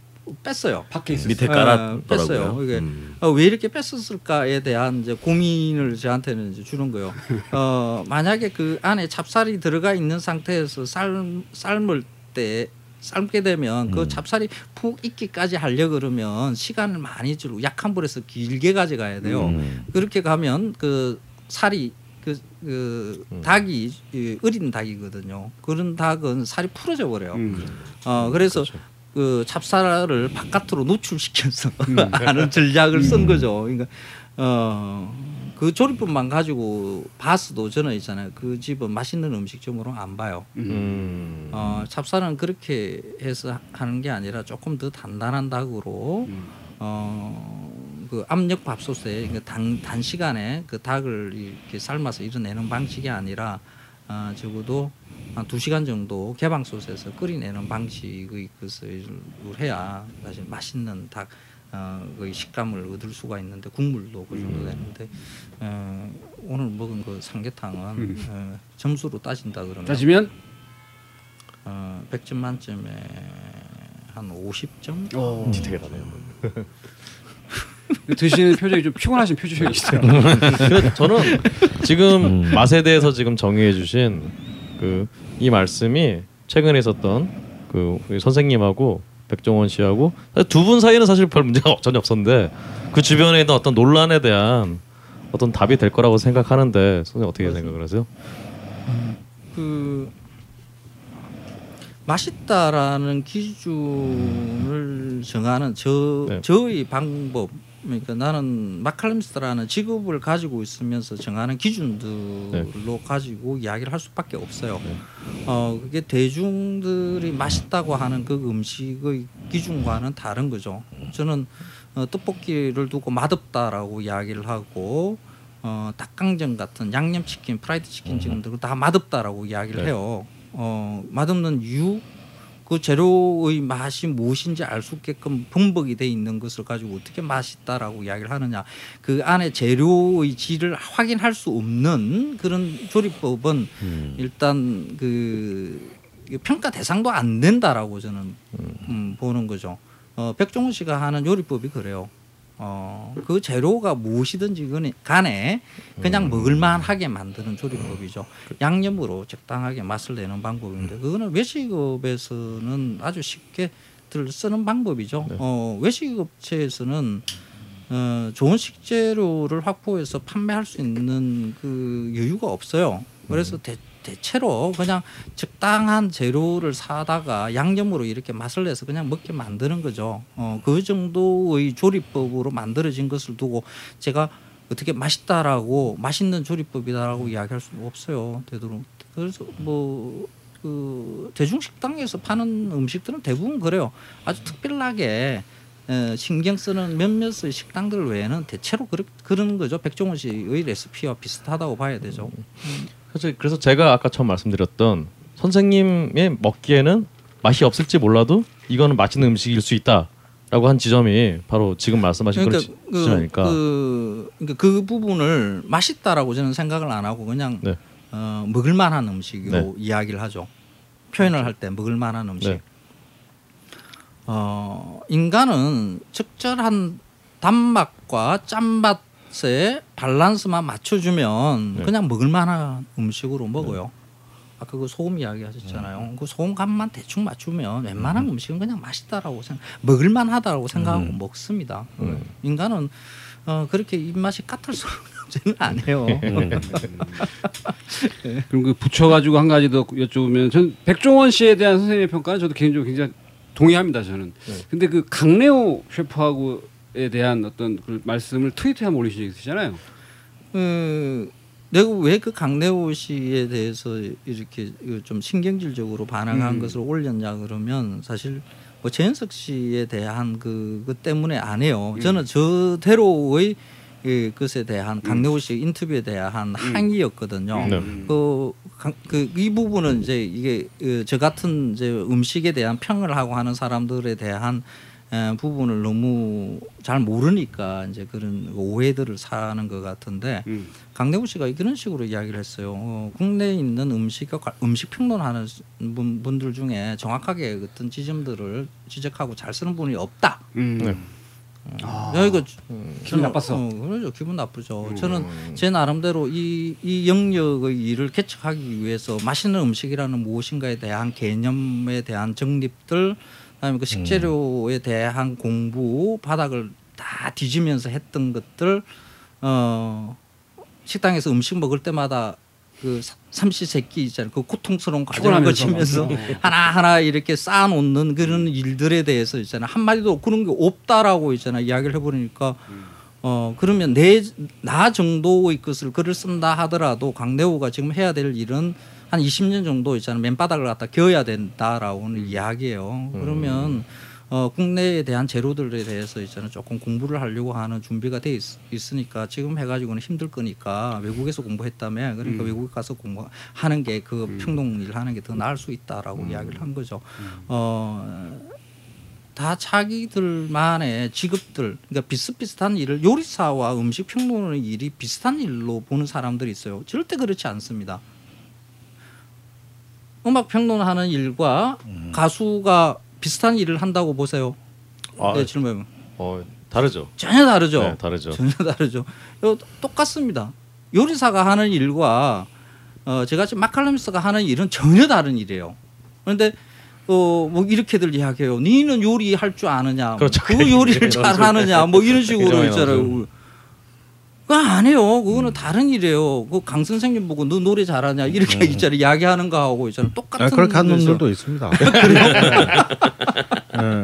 뺐어요. 밖에 있어요. 밑에 아, 깔았더라고요. 뺐어요. 이게 음. 어, 왜 이렇게 뺐었을까에 대한 이제 고민을 저한테는 이제 주는 거예요. 어, 만약에 그 안에 찹쌀이 들어가 있는 상태에서 삶 삶을 때 삶게 되면 그 찹쌀이 푹 익기까지 하려 그러면 시간을 많이 주고 약한 불에서 길게 가져가야 돼요. 음. 그렇게 가면 그 살이 그, 그 닭이 이 어린 닭이거든요. 그런 닭은 살이 풀어져 버려요. 음. 어 그래서 그 찹쌀을 바깥으로 노출시켜서 하는 전략을 쓴 거죠. 그러니까 어 그 조리법만 가지고 봤어도 저는 있잖아요. 그 집은 맛있는 음식점으로 안 봐요. 음. 어 찹쌀은 그렇게 해서 하는 게 아니라 조금 더 단단한 닭으로 어그 압력 밥솥에 그러니까 단, 단시간에 그 닭을 이렇게 삶아서 이뤄내는 방식이 아니라 어, 적어도 한 두 시간 정도 개방솥에서 끓이내는 방식의 것을 해야 사실 맛있는 닭 어, 그 식감을 얻을 수가 있는데 국물도 그 정도 되는데 어, 오늘 먹은 그 삼계탕은 어, 점수로 따진다 그러면 따지면 어, 100점 만점에 한 50점? 어, 디테일하네요. 드시는 표정이 좀 피곤하신. 근데 저는 지금 맛에 대해서 지금 정의해 주신 그 이 말씀이 최근에 있었던 그 선생님하고 백종원 씨하고 두 분 사이는 사실 별 문제가 전혀 없었는데 그 주변에 있는 어떤 논란에 대한 어떤 답이 될 거라고 생각하는데 선생님 어떻게 생각을 하세요? 그 맛있다라는 기준을 정하는 저 네. 저의 방법 그러니까 나는 마칼럼스라는 직업을 가지고 있으면서 정하는 기준들로 가지고 이야기를 할 수밖에 없어요. 어 그게 대중들이 맛있다고 하는 그 음식의 기준과는 다른 거죠. 저는 어, 떡볶이를 두고 맛없다라고 이야기를 하고 어, 닭강정 같은 양념치킨, 프라이드 치킨 지금 다 맛없다라고 이야기를 네. 해요. 어, 맛없는 이유 그 재료의 맛이 무엇인지 알 수 있게끔 분복이 돼 있는 것을 가지고 어떻게 맛있다라고 이야기를 하느냐 그 안에 재료의 질을 확인할 수 없는 그런 조리법은 일단 그 평가 대상도 안 된다라고 저는 음, 보는 거죠. 어, 백종원 씨가 하는 요리법이 그래요. 어, 그 재료가 무엇이든지 간에- 그냥 먹을만하게 만드는 조리법이죠. 양념으로 적당하게 맛을 내는 방법인데 그거는 외식업에서는 아주 쉽게 들 쓰는 방법이죠. 어, 외식업체에서는 어, 좋은 식재료를 확보해서 판매할 수 있는 그 여유가 없어요. 그래서 대, 대체로 그냥 적당한 재료를 사다가 양념으로 이렇게 맛을 내서 그냥 먹게 만드는 거죠. 어, 그 정도의 조리법으로 만들어진 것을 두고 제가 어떻게 맛있다라고 맛있는 조리법이다라고 이야기할 수는 없어요. 되도록 그래서 뭐. 그 대중식당에서 파는 음식들은 대부분 그래요. 아주 특별하게 에, 신경 쓰는 몇몇의 식당들 외에는 대체로 그런 거죠. 백종원 씨의 레시피와 비슷하다고 봐야 되죠. 사실 그래서 제가 아까 처음 말씀드렸던 선생님의 먹기에는 맛이 없을지 몰라도 이거는 맛있는 음식일 수 있다 라고 한 지점이 바로 지금 말씀하신 그런 지- 그, 지점이니까 그, 그러니까 그 부분을 맛있다라고 저는 생각을 안 하고 그냥 네. 어, 먹을 만한 음식으로 네. 이야기를 하죠. 표현을 할 때 먹을 만한 음식. 네. 어, 인간은 적절한 단맛과 짠맛 의 밸런스만 맞춰주면 네. 그냥 먹을 만한 음식으로 먹어요. 아까 그 소금 이야기 하셨잖아요. 그 소금 간만 대충 맞추면 웬만한 음. 식은 그냥 맛있다라고 생각, 먹을 만하다라고 생각하고 먹습니다. 인간은 어, 그렇게 입맛이 까탈스러운 존재는 안 해요. 그럼 그 붙여가지고 한 가지 더 여쭤보면 전 백종원 씨에 대한 선생님의 평가는 저도 개인적으로 굉장히 동의합니다 저는. 근데 그 강래호 셰프하고에 대한 어떤 그 말씀을 트위터에 한번 올리신 적이 있으시잖아요. 그 내가 왜 그 강래호 씨에 대해서 이렇게 그좀 신경질적으로 반응한 음. 것을 올렸냐 그러면 사실 뭐 재현석 씨에 대한 그, 그 때문에 안 해요. 음. 저는 저대로의 그 것에 대한 강래호 씨 인터뷰에 대한 항의였거든요. 네. 음. 그, 그, 이 부분은 이제 이게 그저 같은 이제 음식에 대한 평을 하고 하는 사람들에 대한 에, 부분을 너무 잘 모르니까 이제 그런 오해들을 사는 것 같은데 음. 강대구 씨가 이런 식으로 이야기를 했어요. 어, 국내에 있는 음식과 관- 음식 평론하는 분, 분들 중에 정확하게 어떤 지점들을 지적하고 잘 쓰는 분이 없다. 음. 네. 아. 야 이거 기분 나빴어. 어, 그러죠. 기분 나쁘죠. 저는 제 나름대로 이, 이 영역의 일을 개척하기 위해서 맛있는 음식이라는 무엇인가에 대한 개념에 대한 정립들, 그다음에 그 식재료에 대한 공부 바닥을 다 뒤지면서 했던 것들, 어 식당에서 음식 먹을 때마다 그 사- 삼시세끼 있잖아요. 그 고통스러운 과정을 거치면서 하나 하나 이렇게 쌓아놓는 그런 일들에 대해서 있잖아요. 한 마디도 그런 게 없다라고 있잖아요. 이야기를 해보니까 어 그러면 내 나 정도의 것을 글을 쓴다 하더라도 강대호가 지금 해야 될 일은 한 20년 정도 있잖아요. 맨바닥을 갖다 겨야 된다라고는 이야기예요. 그러면 어 국내에 대한 재료들에 대해서 있잖아요. 조금 공부를 하려고 하는 준비가 돼 있, 있으니까 지금 해가지고는 힘들 거니까 외국에서 공부했다며 그러니까 외국에 가서 공부하는 게그 평동 일 하는 게 더 나을 수 있다라고 이야기를 한 거죠. 어. 다 자기들만의 직업들, 그러니까 비슷비슷한 일을 요리사와 음식 평론의 일이 비슷한 일로 보는 사람들이 있어요. 절대 그렇지 않습니다. 음악 평론하는 일과 가수가 비슷한 일을 한다고 보세요. 아, 네, 질문. 어, 다르죠. 전혀 다르죠. 네, 다르죠. 전혀 다르죠. 똑같습니다. 요리사가 하는 일과 어 제가 지금 마칼럼스가 하는 일은 전혀 다른 일이에요. 그런데 어뭐 이렇게들 이야기해요. 니는 요리할 줄 아느냐? 뭐 그렇죠. 그 요리를 잘. 하느냐? 뭐 이런 식으로 있잖아요. 그거 안 해요. 그거는 다른 일이에요. 그 강 선생님 보고 너 노래 잘하냐 이렇게 있잖아요. 이야기하는 거하고 있잖아요. 똑같은. 아, 그렇게 하는 놈들도 있습니다. 예.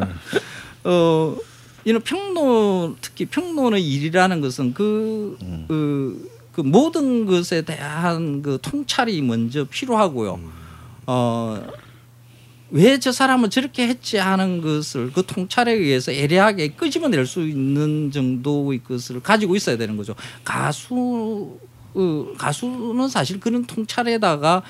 어 이런 평론 특히 평론의 일이라는 것은 그, 그, 그 모든 것에 대한 그 통찰이 먼저 필요하고요. 어. 왜 저 사람은 저렇게 했지 하는 것을 그 통찰에 의해서 애매하게 끄집어낼 수 있는 정도의 것을 가지고 있어야 되는 거죠. 가수 어, 가수는 사실 그런 통찰에다가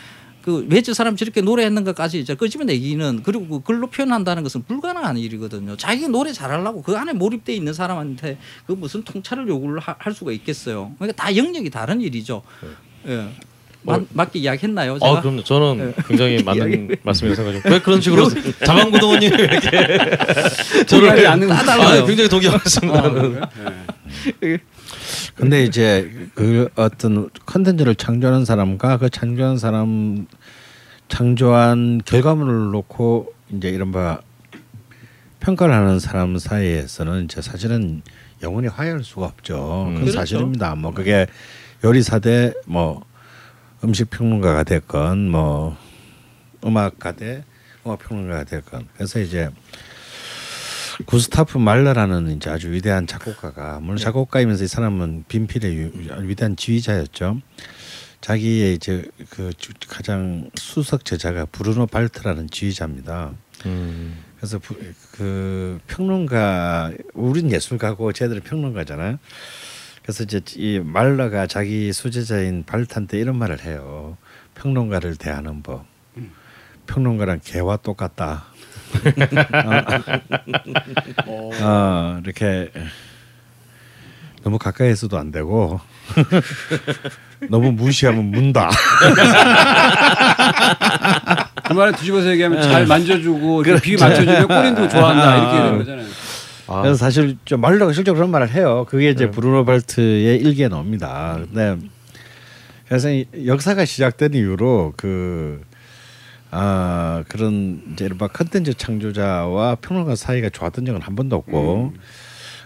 그왜저 사람 저렇게 노래했는가까지 이제 끄집어내기는 그리고 그 글로 표현한다는 것은 불가능한 일이거든요. 자기 노래 잘하려고 그 안에 몰입돼 있는 사람한테 그 무슨 통찰을 요구를 하- 할 수가 있겠어요. 그러니까 다 영역이 다른 일이죠. 예. 맞, 맞게 이야기했나요? 제가? 아 그럼요. 저는 굉장히 맞는 말씀이라고 생각해요. 왜 그런 식으로 자방구동원님 이렇게 동의하지 않는 아, 굉장히 동의하고 있습니다. 근데 이제 그 어떤 컨텐츠를 창조하는 사람과 그 창조한 사람 창조한 결과물을 놓고 이제 이른바 평가를 하는 사람 사이에서는 이제 사실은 영원히 화해할 수가 없죠. 그건 그렇죠. 사실입니다. 뭐 그게 요리사 대뭐 음식 평론가가 됐건 뭐 음악가 대 음악 평론가가 됐건 그래서 이제 구스타프 말러라는 이제 아주 위대한 작곡가가 물론 작곡가이면서 이 사람은 빈필의 유- 위대한 지휘자였죠. 자기의 이제 그 주- 가장 수석 제자가 브루노 발트라는 지휘자입니다. 음, 그래서 부- 그 평론가 우린 예술가고 쟤들은 평론가잖아요. 그래서 이제 이 말러가 자기 수제자인 발트한테 이런 말을 해요. 평론가를 대하는 법. 평론가랑 개와 똑같다. 어, 어, 이렇게 너무 가까이서도 안 되고 너무 무시하면 문다. 그 말을 뒤집어서 얘기하면 잘 만져주고 이렇게 비위 맞춰주면 꼬린도 좋아한다 이렇게 되는 거잖아요. 아, 그래서 사실 좀 말러가 실제로 그런 말을 해요. 그게 이제 브루노 발트의 일기에 나옵니다. 근데 그래서 이 역사가 시작된 이후로 그 아, 그런 이제 이른바 컨텐츠 창조자와 평론가 사이가 좋았던 적은 한 번도 없고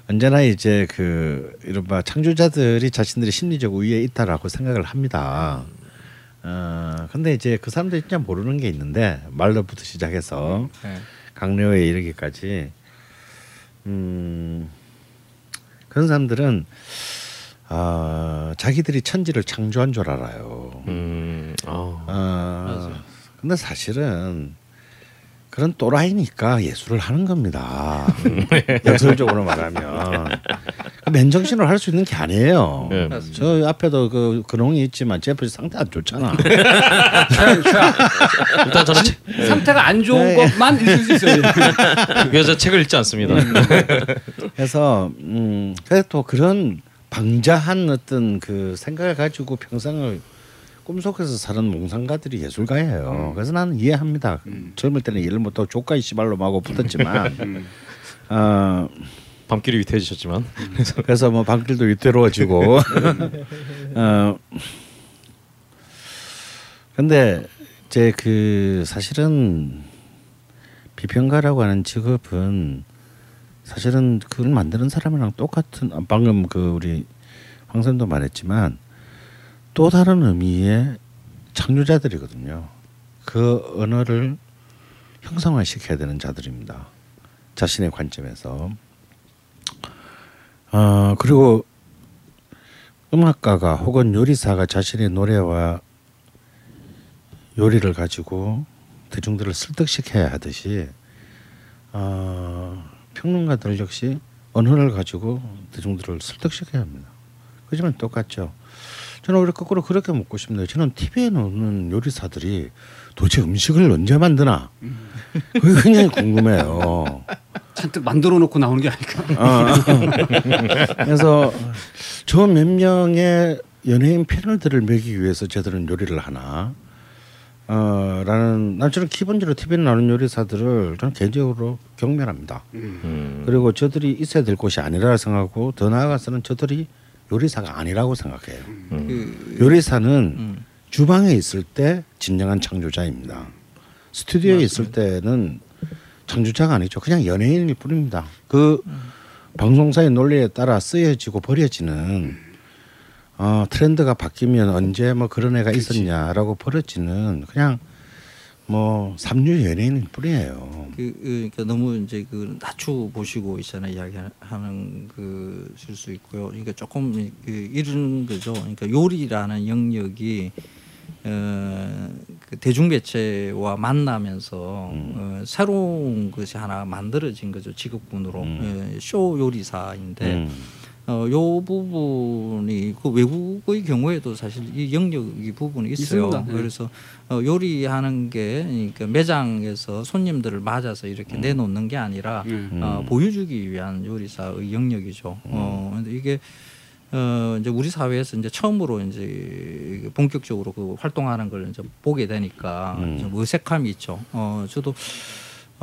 언제나 이제 그 이른바 창조자들이 자신들이 심리적 우위에 있다라고 생각을 합니다. 어, 근데 이제 그 사람들이 진짜 모르는 게 있는데 말러부터 시작해서 네. 강래호에 이르기까지 음, 그런 사람들은 아 자기들이 천지를 창조한 줄 알아요. 음, 아, 아, 근데 사실은 그런 또라이니까 예술을 하는 겁니다. 역설적으로 말하면 맨정신으로 할 수 있는 게 아니에요. 네. 저 앞에도 그 근홍이 있지만 제프 상태 안 좋잖아. 일단 저는 책, 상태가 안 좋은 네. 것만 읽을 수 있어요. 그래서 책을 읽지 않습니다. 그래서 음 그래서 또 그런 방자한 어떤 그 생각을 가지고 평생을 꿈속에서 사는 몽상가들이 예술가예요. 그래서 나는 이해합니다. 젊을 때는 이를 못하고 조카이 씨발로하고 붙었지만 어 밤길이 위태해지셨지만. 그래서 뭐 방길도 위태로워지고. 어 근데 이제 그 사실은 비평가라고 하는 직업은 사실은 그걸 만드는 사람이랑 똑같은 아, 방금 그 우리 황선도 말했지만 또 다른 의미의 창조자들이거든요. 그 언어를 형상화시켜야 되는 자들입니다. 자신의 관점에서. 어, 그리고 음악가가 혹은 요리사가 자신의 노래와 요리를 가지고 대중들을 설득시켜야 하듯이 어, 평론가들 역시 언어를 가지고 대중들을 설득시켜야 합니다. 그지만 똑같죠. 저는 오히려 거꾸로 그렇게 먹고 싶네요. 저는 TV에 나오는 요리사들이 도대체 음식을 언제 만드나? 그게 굉장히 궁금해요. 잔뜩 만들어 놓고 나오는 게 아닐까. 어. 그래서 저 몇 명의 연예인 패널들을 매기 위해서 저들은 요리를 하나? 어, 라는 난 저는 기본적으로 TV에 나오는 요리사들을 저는 개인적으로 경멸합니다. 음, 그리고 저들이 있어야 될 곳이 아니라 생각하고 더 나아가서는 저들이 요리사가 아니라고 생각해요. 그, 요리사는 음. 주방에 있을 때 진정한 창조자입니다. 스튜디오에 있을 때는 창조자가 아니죠. 그냥 연예인일 뿐입니다. 그 방송사의 논리에 따라 쓰여지고 버려지는 어, 트렌드가 바뀌면 언제 뭐 그런 애가 있었냐라고 버려지는 그냥 뭐 삼류 연예인일 뿐이에요. 그, 그 그러니까 너무 이제 그 낮추 보시고 있잖아요 이야기하는 그 실수 있고요. 그러니까 조금 그 이런 거죠. 그러니까 요리라는 영역이 어, 그 대중 매체와 만나면서 어, 새로운 것이 하나 만들어진 거죠 직업군으로 예, 쇼 요리사인데 음. 어, 요 부분이 그 외국의 경우에도 사실 이 영역 이 부분이 있어요. 있습니다. 네. 그래서 어, 요리하는 게 그러니까 매장에서 손님들을 맞아서 이렇게 내놓는 게 아니라 음. 어, 보여주기 위한 요리사의 영역이죠. 어, 근데 이게 어, 이제 우리 사회에서 이제 처음으로 이제 본격적으로 그 활동하는 걸 이제 보게 되니까 음. 좀 어색함이 있죠. 어, 저도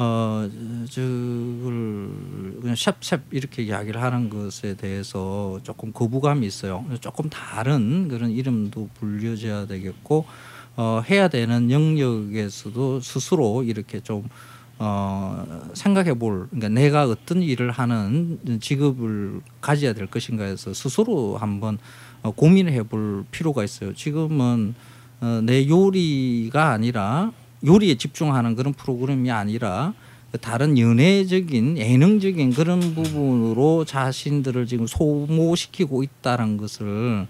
어, 저걸 그냥 샵샵 이렇게 이야기를 하는 것에 대해서 조금 거부감이 있어요. 조금 다른 그런 이름도 불려져야 되겠고 어, 해야 되는 영역에서도 스스로 이렇게 좀 어, 생각해 볼, 그러니까 내가 어떤 일을 하는 직업을 가져야 될 것인가에서 스스로 한번 어, 고민을 해볼 필요가 있어요. 지금은 어, 내 요리가 아니라 요리에 집중하는 그런 프로그램이 아니라 다른 연애적인 예능적인 그런 부분으로 자신들을 지금 소모시키고 있다는 것을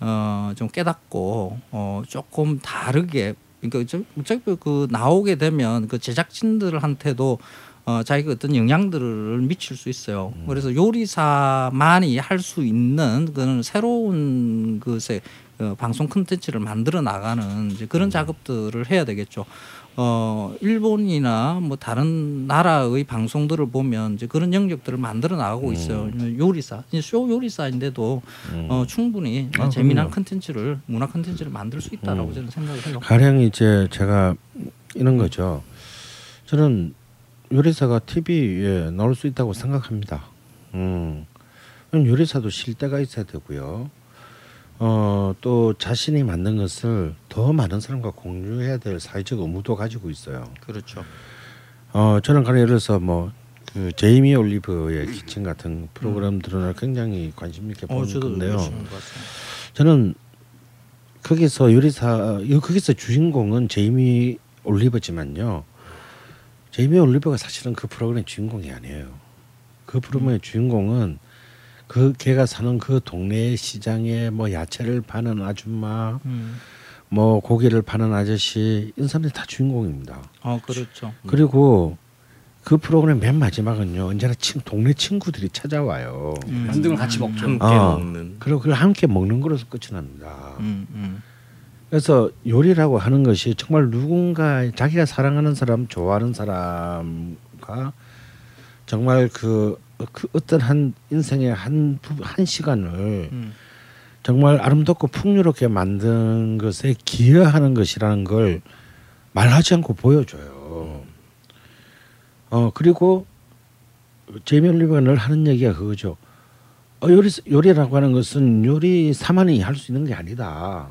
어, 좀 깨닫고 어, 조금 다르게 그러니까 저- 어차피 그 나오게 되면 그 제작진들한테도 어, 자기가 어떤 영향들을 미칠 수 있어요. 그래서 요리사만이 할 수 있는 그런 새로운 것에 어, 방송 콘텐츠를 만들어 나가는 이제 그런 작업들을 해야 되겠죠. 어, 일본이나 뭐 다른 나라의 방송들을 보면 이제 그런 영역들을 만들어 나가고 있어요. 요리사, 이제 쇼 요리사인데도 어, 충분히 아, 재미난 그럼요. 콘텐츠를 문화 콘텐츠를 만들 수 있다라고 저는 생각을 해요. 가령 이제 제가 이런 거죠. 저는 요리사가 TV에 나올 수 있다고 생각합니다. 음, 요리사도 쉴 때가 있어야 되고요. 어, 또 자신이 만든 것을 더 많은 사람과 공유해야 될 사회적 의무도 가지고 있어요. 그렇죠. 어, 저는 가령 예를 들어서 뭐 그 제이미 올리브의 키친 같은 프로그램들은 굉장히 관심 있게 어, 보는 저도 건데요. 열심히 본것 같습니다. 저는 거기서 요리사 여- 거기서 주인공은 제이미 올리버지만요. 제이미 올리버가 사실은 그 프로그램의 주인공이 아니에요. 그 프로그램의 주인공은 그 걔가 사는 그 동네 시장에 뭐 야채를 파는 아줌마, 음. 뭐 고기를 파는 아저씨 이런 사람들이 다 주인공입니다. 어, 그렇죠. 그리고 그 프로그램 맨 마지막은요. 언제나 친, 동네 친구들이 찾아와요. 음. 만든 걸 같이 먹죠. 함께 어. 먹는 그리고 그걸 함께 먹는 거로서 끝이 납니다. 음, 음. 그래서 요리라고 하는 것이 정말 누군가 자기가 사랑하는 사람, 좋아하는 사람과 정말 그, 그 어떤 한 인생의 한, 부- 한 시간을 음. 정말 아름답고 풍요롭게 만든 것에 기여하는 것이라는 걸 말하지 않고 보여줘요. 어 그리고 제이미 올리버가 늘 하는 얘기가 그거죠. 어, 요리 요리라고 하는 것은 요리사만이 할 수 있는 게 아니다.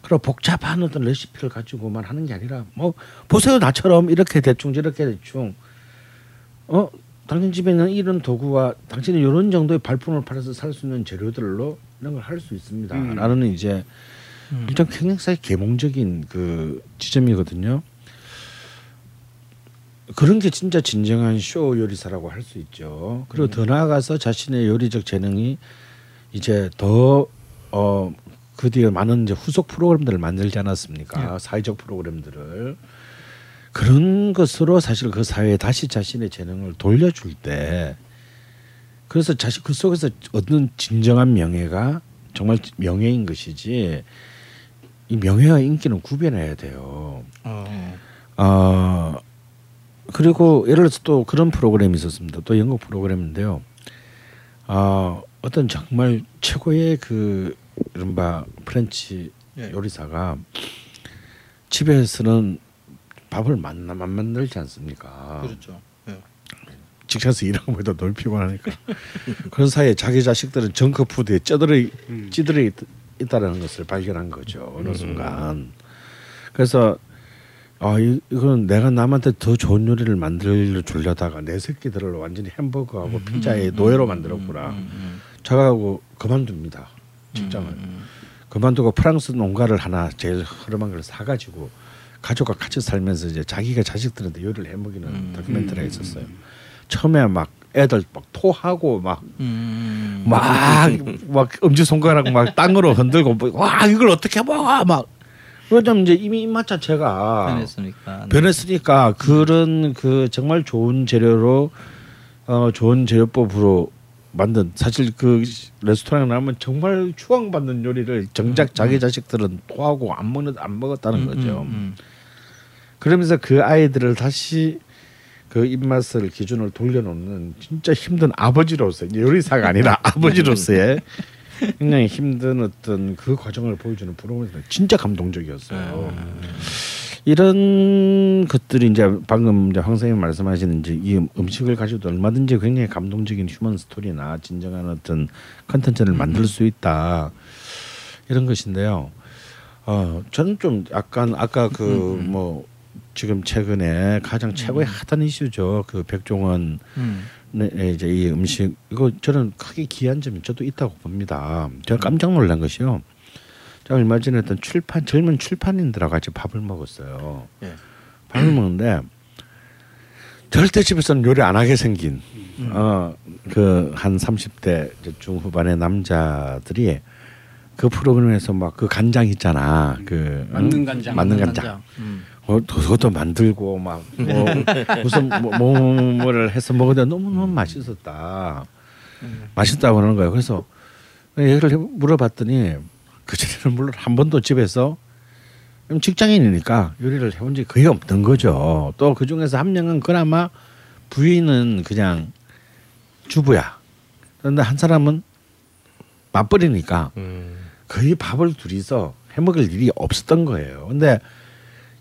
그리고 복잡한 어떤 레시피를 가지고만 하는 게 아니라 뭐 보세요 나처럼 이렇게 대충 저렇게 대충 어 당신 집에 있는 이런 도구와 당신이 이런 정도의 발품을 팔아서 살 수 있는 재료들로 이런 걸 할 수 있습니다. 음. 라는 이제 일단 굉장히 계몽적인 그 지점이거든요. 그런 게 진짜 진정한 쇼 요리사라고 할 수 있죠. 그리고 더 나아가서 자신의 요리적 재능이 이제 더 어 그 뒤에 많은 이제 후속 프로그램들을 만들지 않았습니까? 사회적 프로그램들을 그런 것으로 사실 그 사회에 다시 자신의 재능을 돌려줄 때 그래서 자신 그 속에서 얻는 진정한 명예가 정말 명예인 것이지 이 명예와 인기는 구별해야 돼요. 어. 어 그리고 예를 들어서 또 그런 프로그램이 있었습니다. 또 영국 프로그램인데요. 어 어떤 정말 최고의 그 이른바 프렌치 예. 요리사가 집에서는 밥을 만나 만 만들지 않습니까? 그렇죠. 예. 직장에서 일하고 보다 너무 피곤하니까 그런 사이에 자기 자식들은 정크푸드에 쩌들어 찌들어 있- 있다라는 것을 발견한 거죠 어느 순간. 그래서 아 이, 이건 내가 남한테 더 좋은 요리를 만들어 주려다가 내 새끼들을 완전히 햄버거하고 피자의 노예로 만들었구나. 저하고 그만둡니다 직장을. 그만두고 프랑스 농가를 하나 제일 허름한 걸 사가지고 가족과 같이 살면서 이제 자기가 자식들한테 요리를 해 먹이는 다큐멘터리가 있었어요. 처음에 막 애들 막 토하고 막 음. 막 막 엄지 손가락 막 땅으로 흔들고 뭐, 와 이걸 어떻게 먹어 막 그러자면 이제 이미 입맛 자체가 변했으니까. 변했으니까 그런 그 정말 좋은 재료로 어 좋은 재료법으로 만든 사실 그 레스토랑에 나오면 정말 추앙받는 요리를 정작 자기 자식들은 토하고 안 먹는 안 먹었다는 거죠. 음, 그러면서 그 아이들을 다시 그 입맛을 기준을 돌려놓는 진짜 힘든 아버지로서 요리사가 아니라 아버지로서의 굉장히 힘든 어떤 그 과정을 보여주는 프로그램이 진짜 감동적이었어요. 이런 것들이 이제 방금 이제 황 선생님 말씀하시는 이제 이 음식을 가지고도 얼마든지 굉장히 감동적인 휴먼 스토리나 진정한 어떤 컨텐츠를 만들 수 있다 이런 것인데요. 어 저는 좀 약간 아까 그 뭐 지금 최근에 가장 최고의 핫한 이슈죠. 그 백종원 음. 네, 네, 이제 이 음식 이거 저는 크게 귀한 점이 저도 있다고 봅니다. 제가 깜짝 놀란 것이요. 제가 얼마 전에 어떤 출판 젊은 출판인들하고 같이 밥을 먹었어요. 예. 밥을 먹는데 절대 집에서는 요리 안 하게 생긴 어그 한 30대 중후반의 남자들이 그 프로그램에서 막 그 간장 있잖아. 그 만능 응? 간장. 만능 간장. 음. 어, 그것도 만들고 막 뭐, 무슨 뭐, 뭐, 뭐를 해서 먹었는데 너무 너무 맛있었다. 맛있다고 하는 거예요. 그래서 얘기를 해- 물어봤더니 그 전에는 물론 한 번도 집에서 직장인이니까 요리를 해본 적이 거의 없던 거죠. 또 그 중에서 한 명은 그나마 부인은 그냥 주부야. 그런데 한 사람은 맞벌이니까 음. 거의 밥을 둘이서 해먹을 일이 없었던 거예요. 근데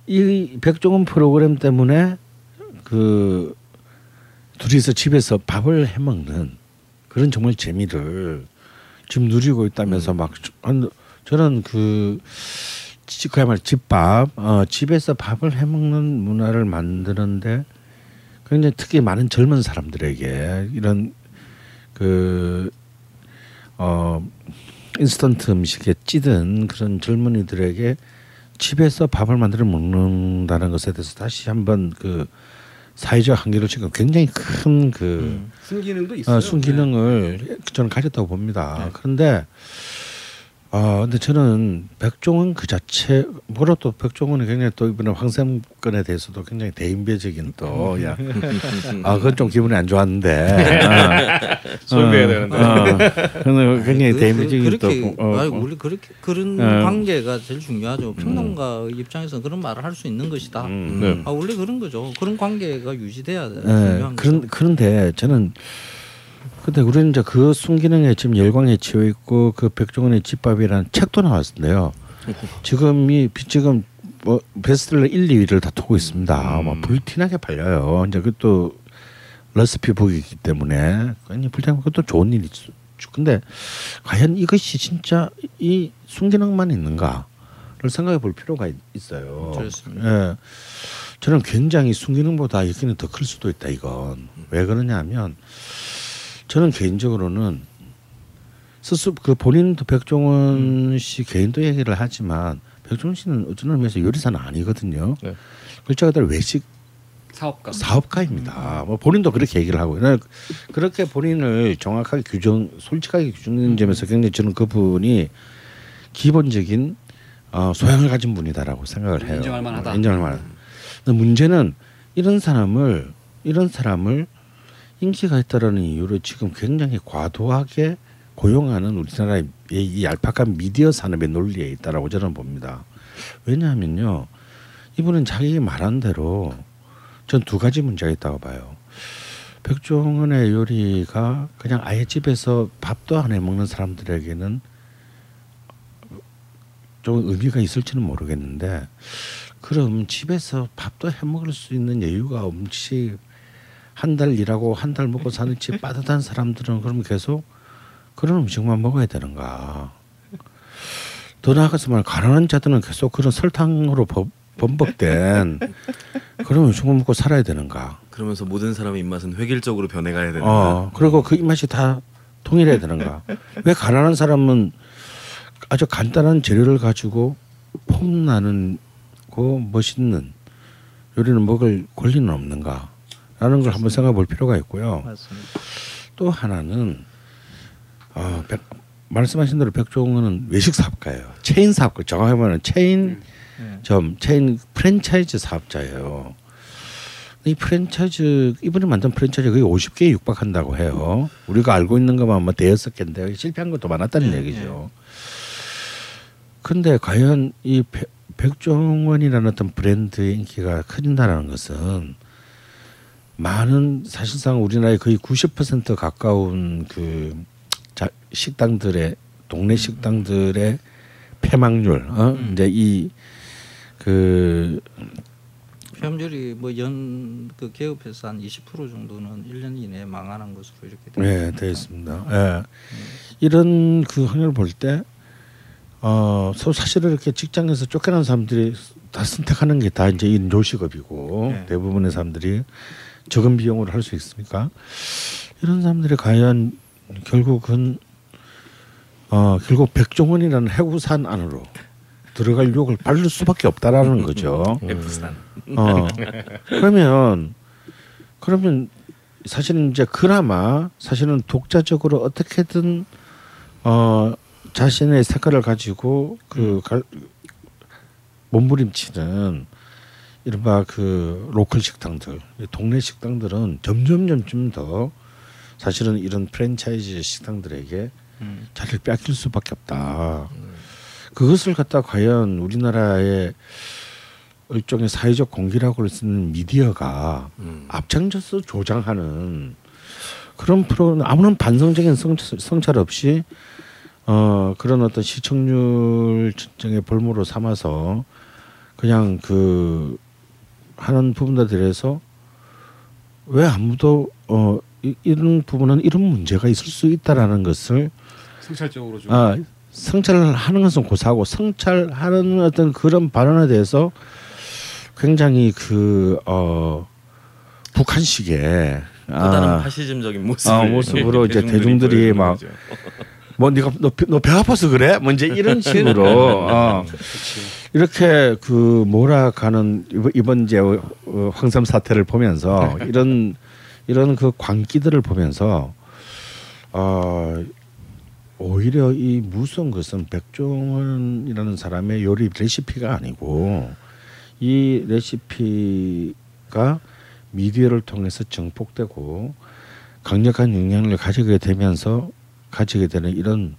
이 백종원 프로그램 때문에 그 둘이서 집에서 밥을 해 먹는 그런 정말 재미를 지금 누리고 있다면서 막 한- 저는 그 지- 그야말로 집밥 어, 집에서 밥을 해 먹는 문화를 만드는데 굉장히 특히 많은 젊은 사람들에게 이런 그 어, 인스턴트 음식에 찌든 그런 젊은이들에게 집에서 밥을 만들어 먹는다는 것에 대해서 다시 한번 그 사회적 한계를 지금 굉장히 큰그 순기능도 있어요. 어, 순기능을 저는 가졌다고 봅니다. 그런데 아 근데 저는 백종원 그 자체 뭐라 또 백종원이 굉장히 또 이번에 황샘 건에 대해서도 굉장히 대인배적인 또야 아 그건 좀 기분이 안 좋았는데 소비해야 어, 되는데. 어, 굉장히 그- 대인배적인 그, 그렇게 또 어, 아니, 우리 그렇게 그런 어. 관계가 제일 중요하죠. 평론가 입장에서 그런 말을 할 수 있는 것이다. 음. 네. 아 원래 그런 거죠. 그런 관계가 유지돼야 돼. 예, 중요한 그런 거죠. 그런데 저는 근데 우리는 이제 그 순기능에 지금 열광에 치여 있고 그 백종원의 집밥이라는 책도 나왔는데요. 지금 이 지금 뭐 베스트셀러 1, 2위를 다투고 있습니다. 막 불티나게 팔려요. 이제 그것도 레시피 북이기 때문에 굉장히 불티나게 그것도 좋은 일이죠. 근데 과연 이것이 진짜 이 순기능만 있는가를 생각해 볼 필요가 있- 있어요. 그렇습니다. 예. 저는 굉장히 순기능보다 여기는 더 클 수도 있다 이건 왜 그러냐면 저는 개인적으로는 스스 그 본인도 백종원 씨 개인도 얘기를 하지만 백종원 씨는 어떤 의미에서 요리사는 아니거든요. 네. 글자 그대로 외식 사업가. 사업가입니다. 뭐 본인도 그렇게 얘기를 하고 요 그렇게 본인을 정확하게 규정, 솔직하게 규정하는 점에서 굉장히 저는 그분이 기본적인 어, 소양을 가진 분이다라고 생각을 해요. 인정할 만하다. 인정할 만하다. 근데 문제는 이런 사람을 이런 사람을 인기가 있다라는 이유로 지금 굉장히 과도하게 고용하는 우리나라의 이 얄팍한 미디어 산업의 논리에 있다라고 저는 봅니다. 왜냐하면요, 이분은 자기 말한 대로 전 두 가지 문제가 있다고 봐요. 백종원의 요리가 그냥 아예 집에서 밥도 안 해 먹는 사람들에게는 좀 의미가 있을지는 모르겠는데 그럼 집에서 밥도 해 먹을 수 있는 여유가 없이 한 달 일하고 한 달 먹고 사는 집 빠듯한 사람들은 그럼 계속 그런 음식만 먹어야 되는가? 더 나아가서 말 가난한 자들은 계속 그런 설탕으로 번- 범벅된 그런 음식을 먹고 살아야 되는가? 그러면서 모든 사람의 입맛은 획일적으로 변해가야 되는 어 그리고 그 입맛이 다 통일해야 되는가? 왜 가난한 사람은 아주 간단한 재료를 가지고 폼 나는 고 멋있는 요리는 먹을 권리는 없는가? 라는 걸 한번 생각해 볼 필요가 있고요. 맞습니다. 또 하나는 어, 백, 말씀하신 대로 백종원은 외식 사업가예요. 체인 사업가 정확히 말하면 체인 네. 점 체인 프랜차이즈 사업자예요. 이 프랜차이즈 이번에 만든 프랜차이즈 거의 50개에 육박한다고 해요. 우리가 알고 있는 것만 뭐 대여섯 개인데 실패한 것도 많았다는 네, 얘기죠. 근데 과연 이 백- 백종원이라는 어떤 브랜드의 인기가 커진다는 것은 많은 사실상 우리나라의 거의 90% 가까운 그 자, 식당들의 동네 식당들의 폐망률 어? 이제 이 그 폐업률이 뭐 연 그 개업해서 한 20% 정도는 1년 이내에 망하는 것으로 이렇게 되어 네. 되어 있습니다. 예. 이런 그 확률을 볼 때, 어, 소- 사실은 이렇게 직장에서 쫓겨난 사람들이 다 선택하는 게 다 이제 이 요식업이고 네. 대부분의 사람들이 적은 비용으로 할 수 있으니까 이런 사람들이 과연 결국은 어 결국 백종원이라는 해구산 안으로 들어갈 유혹을 받을 수밖에 없다라는 거죠. F산. 어 그러면 그러면 사실은 이제 그나마 사실은 독자적으로 어떻게든 어 자신의 색깔을 가지고 그 갈, 몸부림치는 이른바 그 로컬 식당들 동네 식당들은 점점 점점 더 사실은 이런 프랜차이즈 식당들에게 음. 자리를 뺏길 수밖에 없다. 그것을 갖다 과연 우리나라의 일종의 사회적 공기라고 쓰는 미디어가 음. 앞장서서 조장하는 그런 프로는 아무런 반성적인 성찰, 성찰 없이 어 그런 어떤 시청률 측정의 볼모로 삼아서 그냥 그 하는 부분들에 대해서 왜 아무도 어 이, 이런 부분은 이런 문제가 있을 수 있다라는 것을 성찰적으로 좀 아 성찰을 하는 것은 고사하고 성찰하는 어떤 그런 발언에 대해서 굉장히 그 어 북한식의 또 다른 아, 파시즘적인 모습을 아, 모습으로 이제 대중들이 막. 뭐 네가 너배 아파서 그래? 뭐 이제 이런 식으로 어. 이렇게 그 몰아가는 이번- 이제 어, 황삼 사태를 보면서 이런 이런 그 광기들을 보면서 어 오히려 이 무서운 것은 백종원이라는 사람의 요리 레시피가 아니고 이 레시피가 미디어를 통해서 정폭되고 강력한 영향력을 가지게 되면서 가지게 되는 이런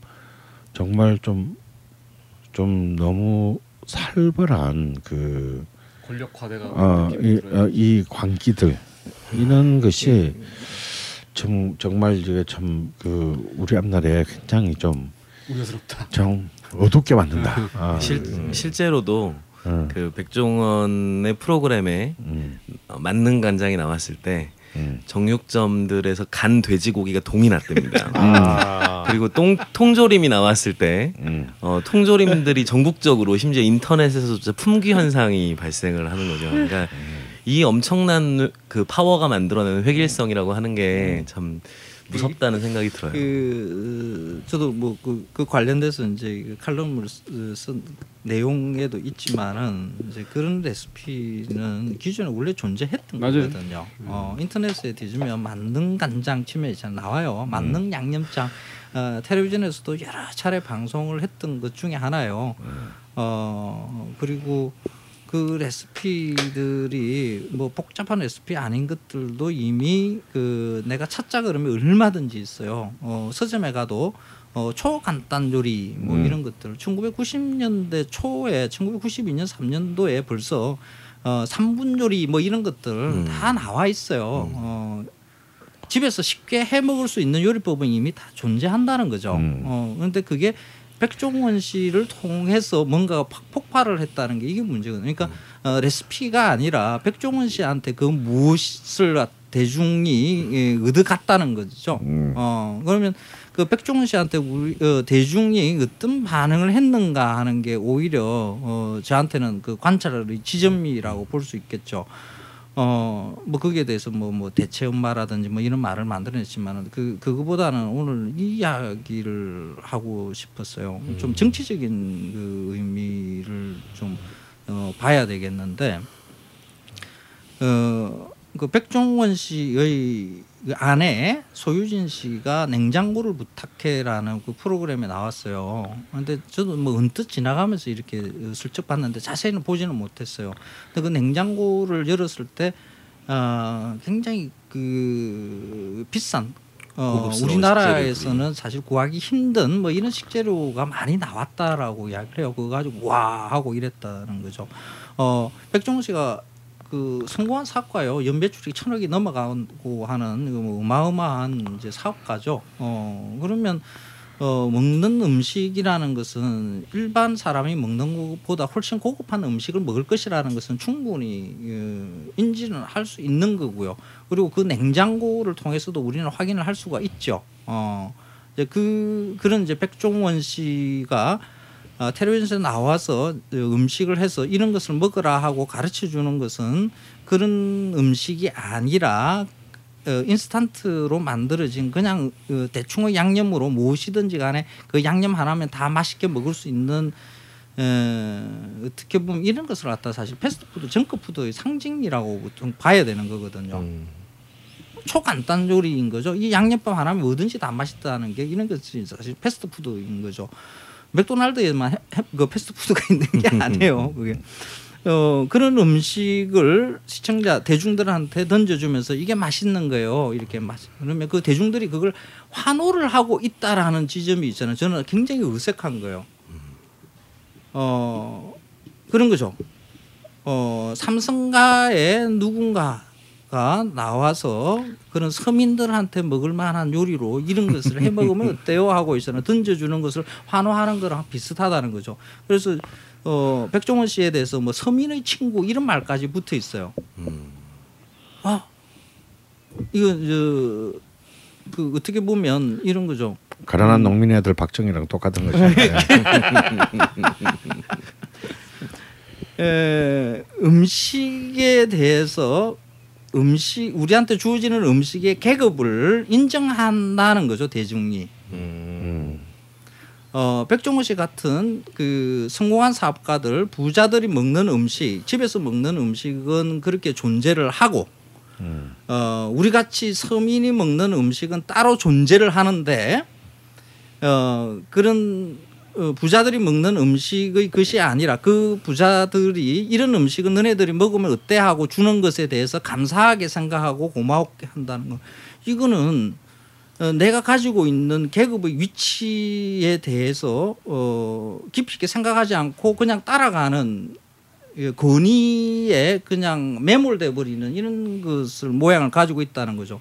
정말 좀좀 너무 살벌한 그 권력화돼가 어, 이, 어, 이 광기들 이런 것이 정, 정말 이게 참 그 우리 앞날에 굉장히 좀좀 우려스럽다. 어둡게 만든다. 아, 실, 실제로도 음, 그 백종원의 프로그램에 음, 어, 만능 간장이 나왔을 때 음. 정육점들에서 간 돼지고기가 동이 났답니다. 아. 그리고 똥, 통조림이 나왔을 때 음. 어, 통조림들이 전국적으로 심지어 인터넷에서도 품귀 현상이 발생을 하는 거죠. 그러니까 이 엄청난 그 파워가 만들어내는 획일성이라고 하는 게 참 무섭다는 생각이 들어요. 그 어, 저도 뭐그 관련돼서 이제 그 칼럼을 쓰- 쓴 내용에도 있지만은 이제 그런 레시피는 기존에 원래 존재했던 맞아요. 거거든요. 어, 인터넷에 뒤지면 만능 간장 치면 이제 나와요. 만능 양념장. 어, 텔레비전에서도 여러 차례 방송을 했던 것 중에 하나예요. 어 그리고 그 레시피들이 뭐 복잡한 레시피 아닌 것들도 이미 그 내가 찾자 그러면 얼마든지 있어요. 어 서점에 가도 어 초간단 요리 뭐 음. 이런 것들 1990년대 초에 1992년 3년도에 벌써 어 3분 요리 뭐 이런 것들 음. 다 나와 있어요. 어 집에서 쉽게 해 먹을 수 있는 요리법은 이미 다 존재한다는 거죠. 음. 어 그런데 그게 백종원 씨를 통해서 뭔가가 팍 폭발을 했다는 게 이게 문제거든요. 그러니까 어, 레시피가 아니라 백종원 씨한테 그 무엇을 대중이 예, 얻어갔다는 거죠. 음. 어 그러면 그 백종원 씨한테 우리 어, 대중이 어떤 반응을 했는가 하는 게 오히려 어, 저한테는 그 관찰의 지점이라고 볼 수 있겠죠. 어, 뭐 거기에 대해서 뭐, 뭐 대체 음마라든지 뭐 이런 말을 만들어냈지만은 그, 그거보다는 오늘 이 이야기를 하고 싶었어요. 좀 정치적인 그 의미를 좀 어, 봐야 되겠는데, 어, 그 백종원 씨의 그 아내 소유진 씨가 냉장고를 부탁해라는 그 프로그램에 나왔어요. 근데 저도 뭐 언뜻 지나가면서 이렇게 슬쩍 봤는데 자세히는 보지는 못했어요. 근데 그 냉장고를 열었을 때 어, 굉장히 그 비싼 어, 우리나라에서는 사실 구하기 힘든 뭐 이런 식재료가 많이 나왔다라고 이야기를 해요. 그거 가지고 와 하고 이랬다는 거죠. 어, 백종원 씨가 그 성공한 사업가요. 연매출이 천억이 넘어가고 하는 뭐 어마어마한 이제 사업가죠. 어 그러면 어 먹는 음식이라는 것은 일반 사람이 먹는 것보다 훨씬 고급한 음식을 먹을 것이라는 것은 충분히 어, 인지는 할 수 있는 거고요. 그리고 그 냉장고를 통해서도 우리는 확인을 할 수가 있죠. 어 이제 그 그런 이제 백종원 씨가 어, 텔레비전에 나와서 음식을 해서 이런 것을 먹으라 하고 가르쳐 주는 것은 그런 음식이 아니라 어, 인스턴트로 만들어진 그냥 어, 대충의 양념으로 무엇이든지 간에 그 양념 하나면 다 맛있게 먹을 수 있는 어, 어떻게 보면 이런 것을 갖다 사실 패스트푸드 정크푸드의 상징이라고 좀 봐야 되는 거거든요. 음. 초간단 요리인 거죠. 이 양념밥 하나면 뭐든지 다 맛있다는 게 이런 것이 사실 패스트푸드인 거죠. 맥도날드에만 해- 해- 그 패스트푸드가 있는 게 아니에요. 그게 어, 그런 음식을 시청자 대중들한테 던져주면서 이게 맛있는 거예요. 이렇게 맛. 그러면 그 대중들이 그걸 환호를 하고 있다라는 지점이 있잖아요. 저는 굉장히 어색한 거예요. 어 그런 거죠. 어 삼성가에 누군가 가 나와서 그런 서민들한테 먹을 만한 요리로 이런 것을 해 먹으면 어때요 하고 있잖아요. 던져주는 것을 환호하는 거랑 비슷하다는 거죠. 그래서 어 백종원 씨에 대해서 뭐 서민의 친구 이런 말까지 붙어 있어요. 아 이거 저그 어떻게 보면 이런 거죠. 가난한 농민 애들 박정희랑 똑같은 거죠. 에, 음식에 대해서 음식 우리한테 주어지는 음식의 계급을 인정한다는 거죠 대중이. 음. 어, 백종원 씨 같은 그 성공한 사업가들 부자들이 먹는 음식 집에서 먹는 음식은 그렇게 존재를 하고 음. 어, 우리 같이 서민이 먹는 음식은 따로 존재를 하는데 어, 그런 어, 부자들이 먹는 음식의 것이 아니라 그 부자들이 이런 음식은 너네들이 먹으면 어때 하고 주는 것에 대해서 감사하게 생각하고 고마웠게 한다는 거 이거는 어, 내가 가지고 있는 계급의 위치에 대해서 어, 깊이 있게 생각하지 않고 그냥 따라가는 예, 권위에 그냥 매몰돼 버리는 이런 것을 모양을 가지고 있다는 거죠.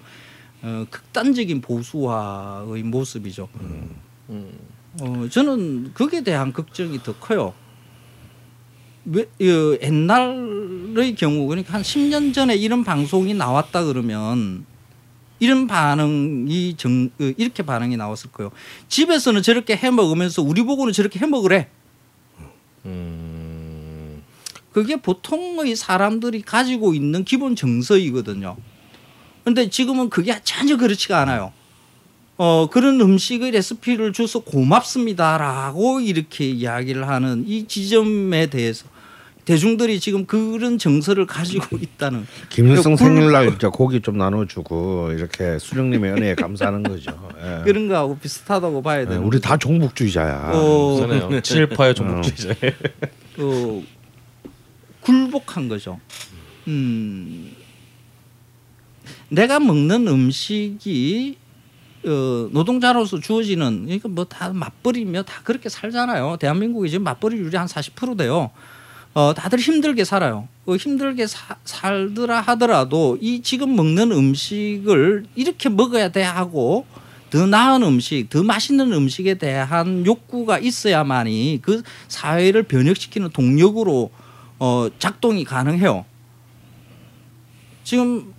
어, 극단적인 보수화의 모습이죠. 어, 저는 거기에 대한 걱정이 더 커요. 왜, 어, 옛날의 경우 그러니까 한 10년 전에 이런 방송이 나왔다 그러면 이런 반응이 정, 어, 이렇게 반응이 나왔을 거예요. 집에서는 저렇게 해 먹으면서 우리 보고는 저렇게 해 먹으래. 음, 그게 보통의 사람들이 가지고 있는 기본 정서이거든요. 근데 지금은 그게 전혀 그렇지가 않아요. 어, 그런 음식의 레시피를 줘서 고맙습니다라고 이렇게 이야기를 하는 이 지점에 대해서 대중들이 지금 그런 정서를 가지고 있다는 김일성 굴- 생일날 진짜 고기 좀 나눠주고 이렇게 수령님의 은혜에 감사하는 거죠. 예. 그런 거하고 비슷하다고 봐야 예, 되는 우리 다 종북주의자야. 어, 그러네요. 친일파의 종북주의자. 어, 굴복한 거죠. 음, 내가 먹는 음식이 어, 노동자로서 주어지는 그러니까 뭐다 맞벌이며 다 그렇게 살잖아요. 대한민국이 지금 맞벌이율이 한 40% 돼요. 어, 다들 힘들게 살아요. 그 힘들게 사, 살더라 하더라도 이 지금 먹는 음식을 이렇게 먹어야 돼 하고 더 나은 음식, 더 맛있는 음식에 대한 욕구가 있어야만이 그 사회를 변혁시키는 동력으로 어, 작동이 가능해요. 지금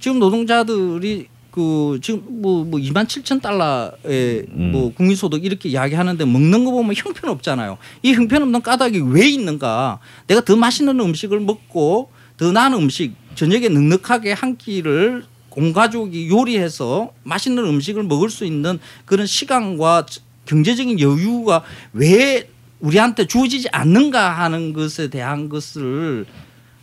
지금 노동자들이 그 지금 뭐뭐 2만 7천 달러의 음. 뭐 국민소득 이렇게 이야기하는데 먹는 거 보면 형편없잖아요. 이 형편없는 까닭이 왜 있는가? 내가 더 맛있는 음식을 먹고 더 나은 음식 저녁에 넉넉하게 한 끼를 온 가족이 요리해서 맛있는 음식을 먹을 수 있는 그런 시간과 경제적인 여유가 왜 우리한테 주어지지 않는가 하는 것에 대한 것을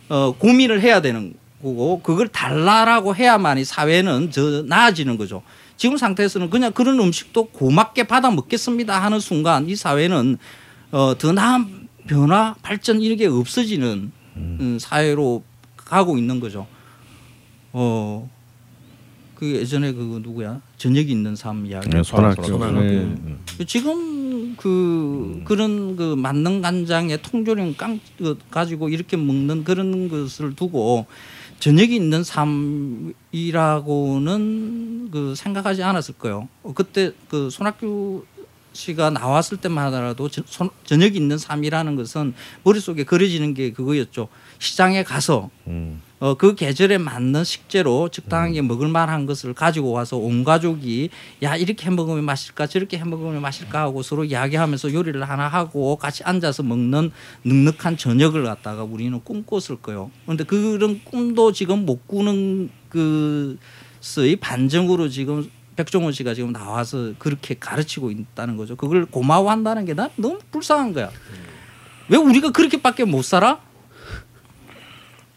어, 고민을 해야 되는 거고 그걸 달라라고 해야만이 사회는 저 나아지는 거죠. 지금 상태에서는 그냥 그런 음식도 고맙게 받아 먹겠습니다 하는 순간 이 사회는 어, 더 나은 변화 발전 이런 게 없어지는 음, 사회로 가고 있는 거죠. 어. 그 예전에 그 누구야 저녁이 있는 삶 이야기. 네, 손학규. 손학규. 네. 음. 지금 그 그런 그 만능 간장에 통조림 깡그 가지고 이렇게 먹는 그런 것을 두고 저녁이 있는 삶이라고는 그 생각하지 않았을 거예요. 어, 그때 그 손학규 씨가 나왔을 때만 하더라도 저, 손- 저녁이 있는 삶이라는 것은 머릿속에 그려지는 게 그거였죠. 시장에 가서 음. 어, 그 계절에 맞는 식재로 적당하게 먹을 만한 것을 가지고 와서 온 가족이 야 이렇게 해 먹으면 맛일까 저렇게 해 먹으면 맛일까 하고 서로 이야기하면서 요리를 하나 하고 같이 앉아서 먹는 넉넉한 저녁을 갖다가 우리는 꿈꿨을 거예요. 그런데 그런 꿈도 지금 못 꾸는 그의 반증으로 지금 백종원 씨가 지금 나와서 그렇게 가르치고 있다는 거죠. 그걸 고마워한다는 게 난 너무 불쌍한 거야. 왜 우리가 그렇게밖에 못 살아?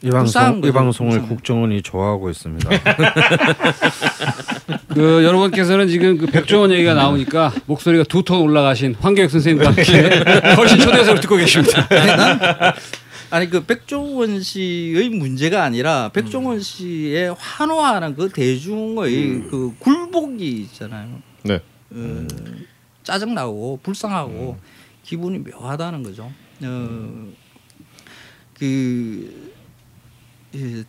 이 방송 이 방송을 불쌍해. 국정원이 좋아하고 있습니다. 그 여러분께서는 지금 그 백종원 얘기가 나오니까 목소리가 두 톤 올라가신 황교익 선생님과 함께 훨씬 초대해서 듣고 계십니다. 아니 그 백종원 씨의 문제가 아니라 백종원 씨의 환호하는 그 대중의 그 굴복이 있잖아요. 네. 어, 짜증 나고 불쌍하고 기분이 묘하다는 거죠. 어, 그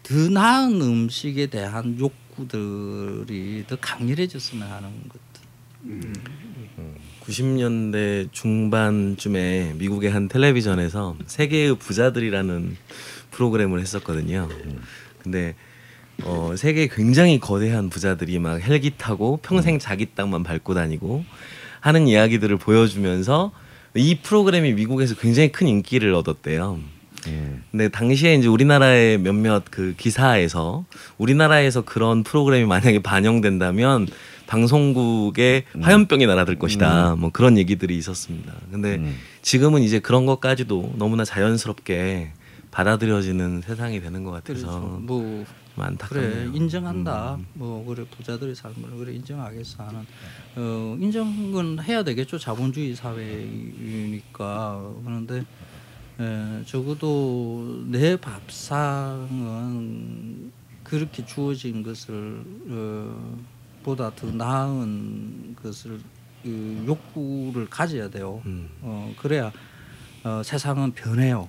더 나은 음식에 대한 욕구들이 더 강렬해졌으면 하는 것들. 90년대 중반쯤에 미국의 한 텔레비전에서 세계의 부자들이라는 프로그램을 했었거든요. 근데 어, 세계 굉장히 거대한 부자들이 막 헬기 타고 평생 자기 땅만 밟고 다니고 하는 이야기들을 보여주면서 이 프로그램이 미국에서 굉장히 큰 인기를 얻었대요. 근데 당시에 이제 우리나라의 몇몇 그 기사에서 우리나라에서 그런 프로그램이 만약에 반영된다면 방송국에 화염병이 날아들 것이다. 뭐 그런 얘기들이 있었습니다. 근데 음. 지금은 이제 그런 것까지도 너무나 자연스럽게 받아들여지는 세상이 되는 것 같아서 그래서 뭐좀 안타깝네요. 그래 인정한다. 음. 뭐 그래 부자들의 삶을 그래 인정하겠어 하는 어, 인정은 해야 되겠죠. 자본주의 사회이니까 그런데 에, 적어도 내 밥상은 그렇게 주어진 것을 어, 보다 더 나은 것을 그 욕구를 가져야 돼요. 음. 어, 그래야 어, 세상은 변해요.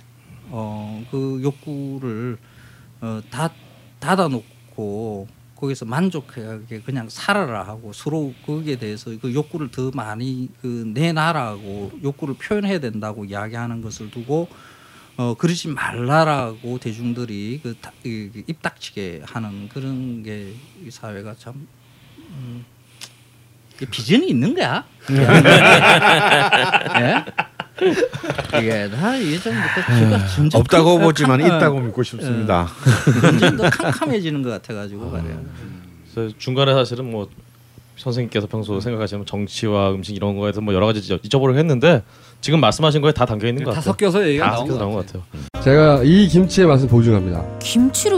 어, 그 욕구를 어, 다 닫아놓고 거기서 만족하게 그냥 살아라 하고 서로 거기에 대해서 그 욕구를 더 많이 그 내놔라고 욕구를 표현해야 된다고 이야기하는 것을 두고 어 그러지 말라라고 대중들이 그 입닥치게 하는 그런 게 이 사회가 참 음, 비전이 있는 거야. 예? 이게 다 예전부터 제가 점점 없다고 캄- 보지만 캄- 있다고 믿고 싶습니다. 점점 더 캄캄해지는 것 같아가지고 말이야. 그래서 중간에 사실은 뭐 선생님께서 평소 생각하시는 정치와 음식 이런 거에서 뭐 여러 가지 여- 여쭤보려고 했는데 지금 말씀하신 거에 다 담겨 있는 것다 같아요. 섞여서 얘기가 다 나온 섞여서 것 나온 것. 같아요. 제가 이 김치의 맛을 보증합니다. 김치를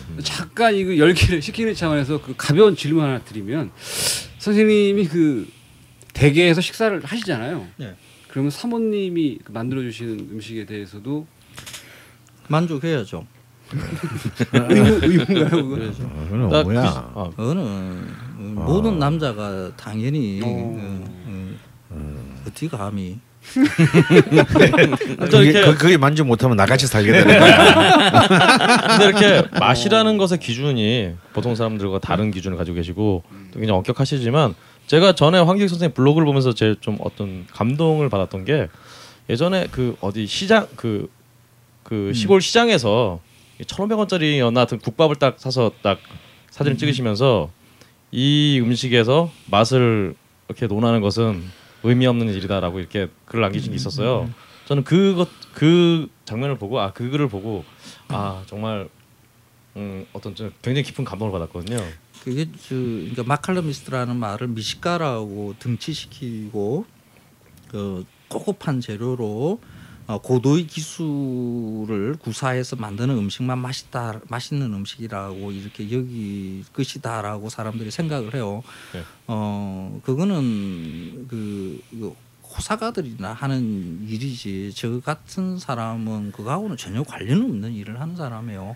잠깐 이거 열기를 식히는 차원에서 그 가벼운 질문 하나 드리면 선생님이 그 대게에서 식사를 하시잖아요. 네. 그러면 사모님이 그 만들어 주시는 음식에 대해서도 만족해야죠. 의무 의무인가요? 어, 그건 나 뭐야? 그- 아, 그거는 모든 남자가 당연히 어, 어, 어떻게 감히 또 그게, 이렇게 그, 그게 만족 못하면 나같이 살게 되는 거야. 근데 이렇게 맛이라는 것의 기준이 보통 사람들과 다른 기준을 가지고 계시고 또 굉장히 엄격하시지만 제가 전에 황기익 선생님 블로그를 보면서 제일 좀 어떤 감동을 받았던 게 예전에 그 어디 시장 그그 시골 시장에서 1,500원짜리였나 하여튼 국밥을 딱 사서 딱 사진을 찍으시면서 이 음식에서 맛을 이렇게 논하는 것은 의미 없는 일이다라고 이렇게 글을 남기신 게 있었어요. 저는 그것 그 장면을 보고 아 그 글을 보고 아 정말 음 어떤 좀 굉장히 깊은 감동을 받았거든요. 그게 저 그러니까 마칼러미스트라는 말을 미식가라고 등치시키고 그 고급한 재료로 어, 고도의 기술을 구사해서 만드는 음식만 맛있다 맛있는 음식이라고 이렇게 여기 것이다라고 사람들이 생각을 해요. 네. 어 그거는 그, 그 호사가들이나 하는 일이지 저 같은 사람은 그거하고는 전혀 관련 없는 일을 하는 사람이에요.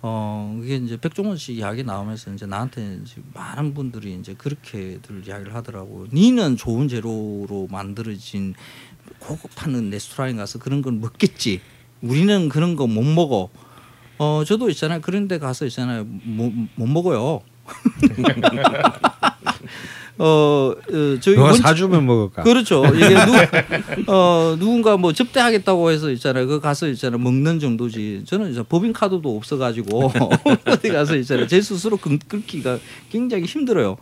어 이게 이제 백종원 씨 이야기 나오면서 이제 나한테 이제 많은 분들이 이제 그렇게들 이야기를 하더라고. 니는 좋은 재료로 만들어진 고급한 레스토랑에 가서 그런 건 먹겠지. 우리는 그런 거 못 먹어. 어 저도 있잖아요. 그런 데 가서 있잖아요. 못, 못 먹어요. 어, 어 저희 누가 사주면 먹을까? 그렇죠. 이게 누, 어, 누군가 뭐 접대하겠다고 해서 있잖아요. 그 가서 있잖아요. 먹는 정도지. 저는 이제 법인 카드도 없어가지고 어디 가서 있잖아요. 제 스스로 끊- 끊기가 굉장히 힘들어요.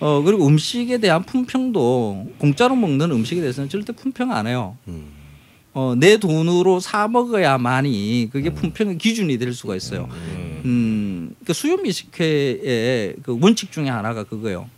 어 그리고 음식에 대한 품평도 공짜로 먹는 음식에 대해서는 절대 품평 안 해요. 어, 내 돈으로 사 먹어야만이 그게 품평의 기준이 될 수가 있어요. 음, 그 수요 미식회의 그 원칙 중에 하나가 그거예요.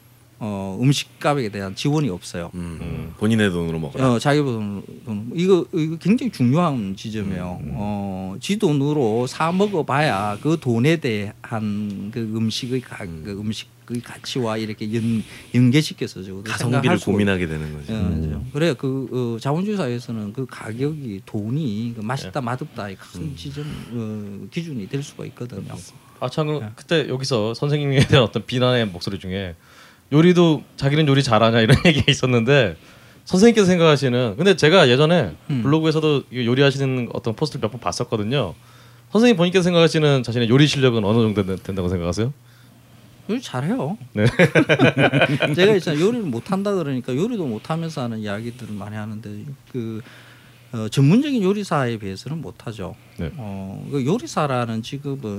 어, 음식값에 대한 지원이 없어요. 음, 본인의 돈으로 먹어라. 어, 자기 돈, 돈 이거 이거 굉장히 중요한 지점이에요. 어, 지 돈으로 사 먹어봐야 그 돈에 대한 그 음식의 가, 그 음식 의 가치와 이렇게 연 연계시켜서 저 가성비를 고민하게 되는 거죠. 어, 그래 그 어, 자본주의 사회에서는 그 가격이 돈이 그 맛있다 맛없다의 큰 지점 어, 기준이 될 수가 있거든요. 아참 그럼 그때 여기서 선생님에 대한 어떤 비난의 목소리 중에 요리도 자기는 요리 잘하냐 이런 얘기가 있었는데 선생님께서 생각하시는 근데 제가 예전에 음. 블로그에서도 요리하시는 어떤 포스트를 몇 번 봤었거든요. 선생님 본인께서 생각하시는 자신의 요리 실력은 어느 정도 된- 된다고 생각하세요? 요리 잘해요. 네. 제가 있잖아 요리를 못한다 그러니까 요리도 못하면서 하는 이야기들을 많이 하는데 그 어, 전문적인 요리사에 비해서는 못하죠. 네. 어, 그 요리사라는 직업은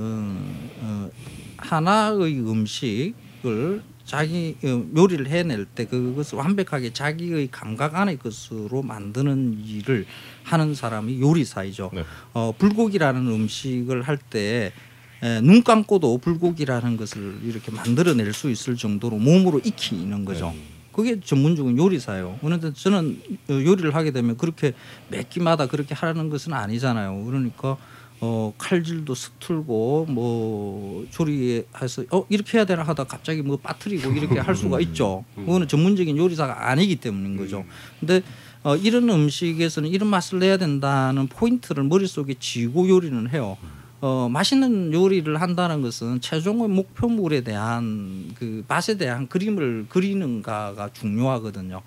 어, 하나의 음식을 자기 어, 요리를 해낼 때 그것을 완벽하게 자기의 감각 안의 것으로 만드는 일을 하는 사람이 요리사이죠. 네. 어, 불고기라는 음식을 할때 눈 감고도 불고기라는 것을 이렇게 만들어낼 수 있을 정도로 몸으로 익히는 거죠. 그게 전문적인 요리사예요. 그런데 저는 어, 요리를 하게 되면 그렇게 몇 끼마다 그렇게 하라는 것은 아니잖아요. 그러니까 어, 칼질도 서툴고 뭐 조리해서 어 이렇게 해야 되나 하다 갑자기 뭐 빠뜨리고 이렇게 할 수가 있죠. 그거는 전문적인 요리사가 아니기 때문인 거죠. 근데 어, 이런 음식에서는 이런 맛을 내야 된다는 포인트를 머릿속에 쥐고 요리는 해요. 어, 맛있는 요리를 한다는 것은 최종의 목표물에 대한 그 맛에 대한 그림을 그리는가가 중요하거든요.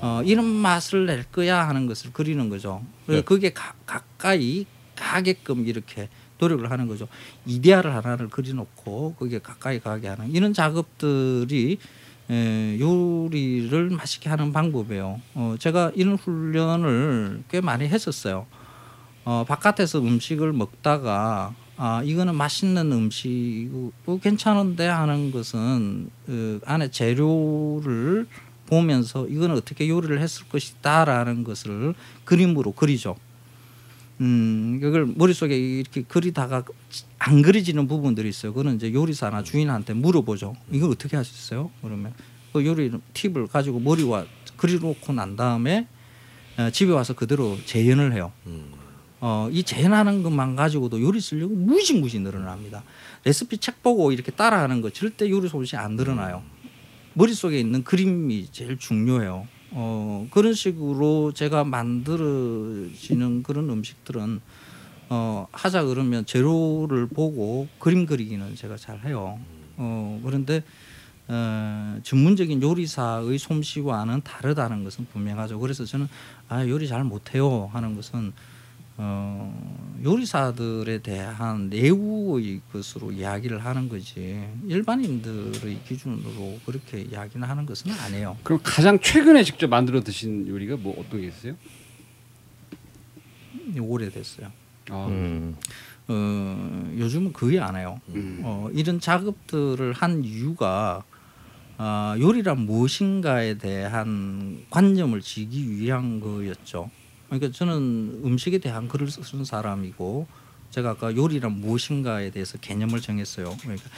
어, 이런 맛을 낼 거야 하는 것을 그리는 거죠. 그래서 네. 그게 가, 가까이 가게끔 이렇게 노력을 하는 거죠. 이데아를 하나를 그려놓고 그게 가까이 가게 하는 이런 작업들이 에, 요리를 맛있게 하는 방법이에요. 어, 제가 이런 훈련을 꽤 많이 했었어요. 어, 바깥에서 음식을 먹다가 아 이거는 맛있는 음식이고 괜찮은데 하는 것은 그 안에 재료를 보면서 이거는 어떻게 요리를 했을 것이다라는 것을 그림으로 그리죠. 음, 그걸 머릿속에 이렇게 그리다가 안 그려지는 부분들이 있어요. 그거는 이제 요리사나 주인한테 물어보죠. 이걸 어떻게 하셨어요? 그러면 그 요리 팁을 가지고 머리와 그려놓고 난 다음에 어, 집에 와서 그대로 재현을 해요. 어, 이 재현하는 것만 가지고도 요리 실력이 무지무지 늘어납니다. 레시피 책 보고 이렇게 따라하는 거 절대 요리 솜씨 안 늘어나요. 머릿속에 있는 그림이 제일 중요해요. 어, 그런 식으로 제가 만들어지는 그런 음식들은 어, 하자 그러면 재료를 보고 그림 그리기는 제가 잘 해요. 어, 그런데 어, 전문적인 요리사의 솜씨와는 다르다는 것은 분명하죠. 그래서 저는 아 요리 잘 못해요 하는 것은 어, 요리사들에 대한 내부의 것으로 이야기를 하는 거지 일반인들의 기준으로 그렇게 이야기는 하는 것은 아니에요. 그럼 가장 최근에 직접 만들어 드신 요리가 뭐 어떤 게 있어요? 오래됐어요. 아, 음. 어, 요즘은 거의 안 해요. 어, 이런 작업들을 한 이유가 아, 요리란 무엇인가에 대한 관념을 지기 위한 거였죠. 그러니까 저는 음식에 대한 글을 쓰는 사람이고 제가 아까 요리란 무엇인가에 대해서 개념을 정했어요. 그러니까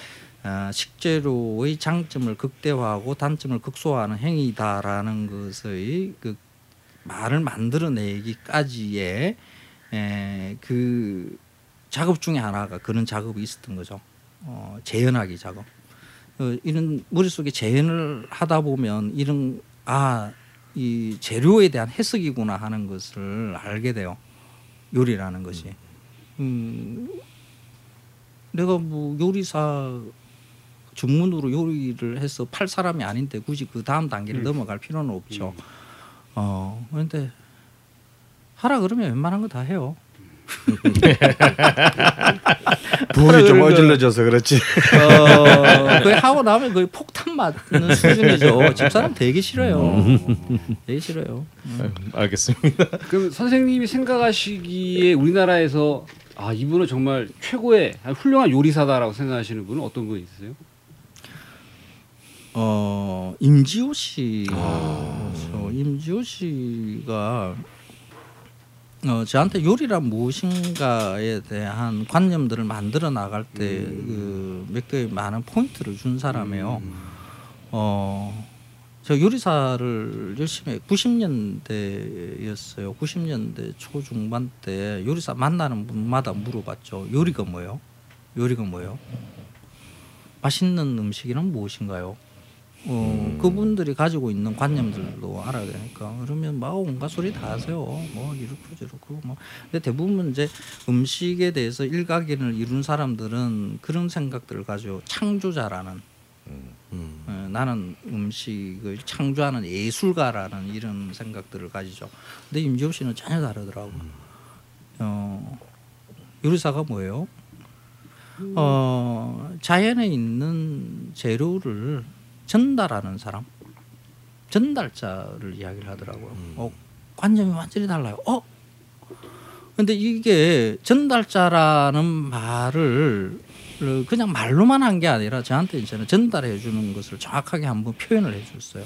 아, 식재료의 장점을 극대화하고 단점을 극소화하는 행위다라는 것의 그 말을 만들어내기까지의 에, 그 작업 중에 하나가 그런 작업이 있었던 거죠. 어, 재현하기 작업. 어, 이런 머릿속에 재현을 하다 보면 이런 아, 이 재료에 대한 해석이구나 하는 것을 알게 돼요. 요리라는 것이. 음, 내가 뭐 요리사 전문으로 요리를 해서 팔 사람이 아닌데 굳이 그 다음 단계를 넘어갈 필요는 없죠. 어, 그런데 하라 그러면 웬만한 거 다 해요. 부울이 좀 어질러져서 그렇지. 어, 거의 하고 나면 거의 폭탄 맞는 수준이죠. 집사람 되게 싫어요. 되게 싫어요. 네, 알겠습니다. 그럼 선생님이 생각하시기에 우리나라에서 아 이분은 정말 최고의 훌륭한 요리사다라고 생각하시는 분은 어떤 분 있으세요? 어 임지호 씨, 그렇죠. 임지호 씨가 어 저한테 요리란 무엇인가에 대한 관념들을 만들어 나갈 때그몇개 많은 포인트를 준 사람이에요. 어. 저 요리사를 열심히 해. 90년대였어요. 90년대 초중반 때 요리사 만나는 분마다 물어봤죠. 요리가 뭐예요? 요리가 뭐예요? 맛있는 음식이란 무엇인가요? 어, 그분들이 가지고 있는 관념들도 알아야 되니까 그러면 막 온갖 소리 다 하세요. 뭐 이렇고 저렇고 뭐. 근데 대부분 이제 음식에 대해서 일각견을 이룬 사람들은 그런 생각들을 가지고 창조자라는 어, 나는 음식을 창조하는 예술가라는 이런 생각들을 가지죠. 근데 임지호 씨는 전혀 다르더라고. 어, 요리사가 뭐예요? 어, 자연에 있는 재료를 전달하는 사람, 전달자를 이야기를 하더라고요. 어, 관점이 완전히 달라요. 어? 근데 이게 전달자라는 말을 그냥 말로만 한 게 아니라 저한테 이제는 전달해 주는 것을 정확하게 한번 표현을 해 줬어요.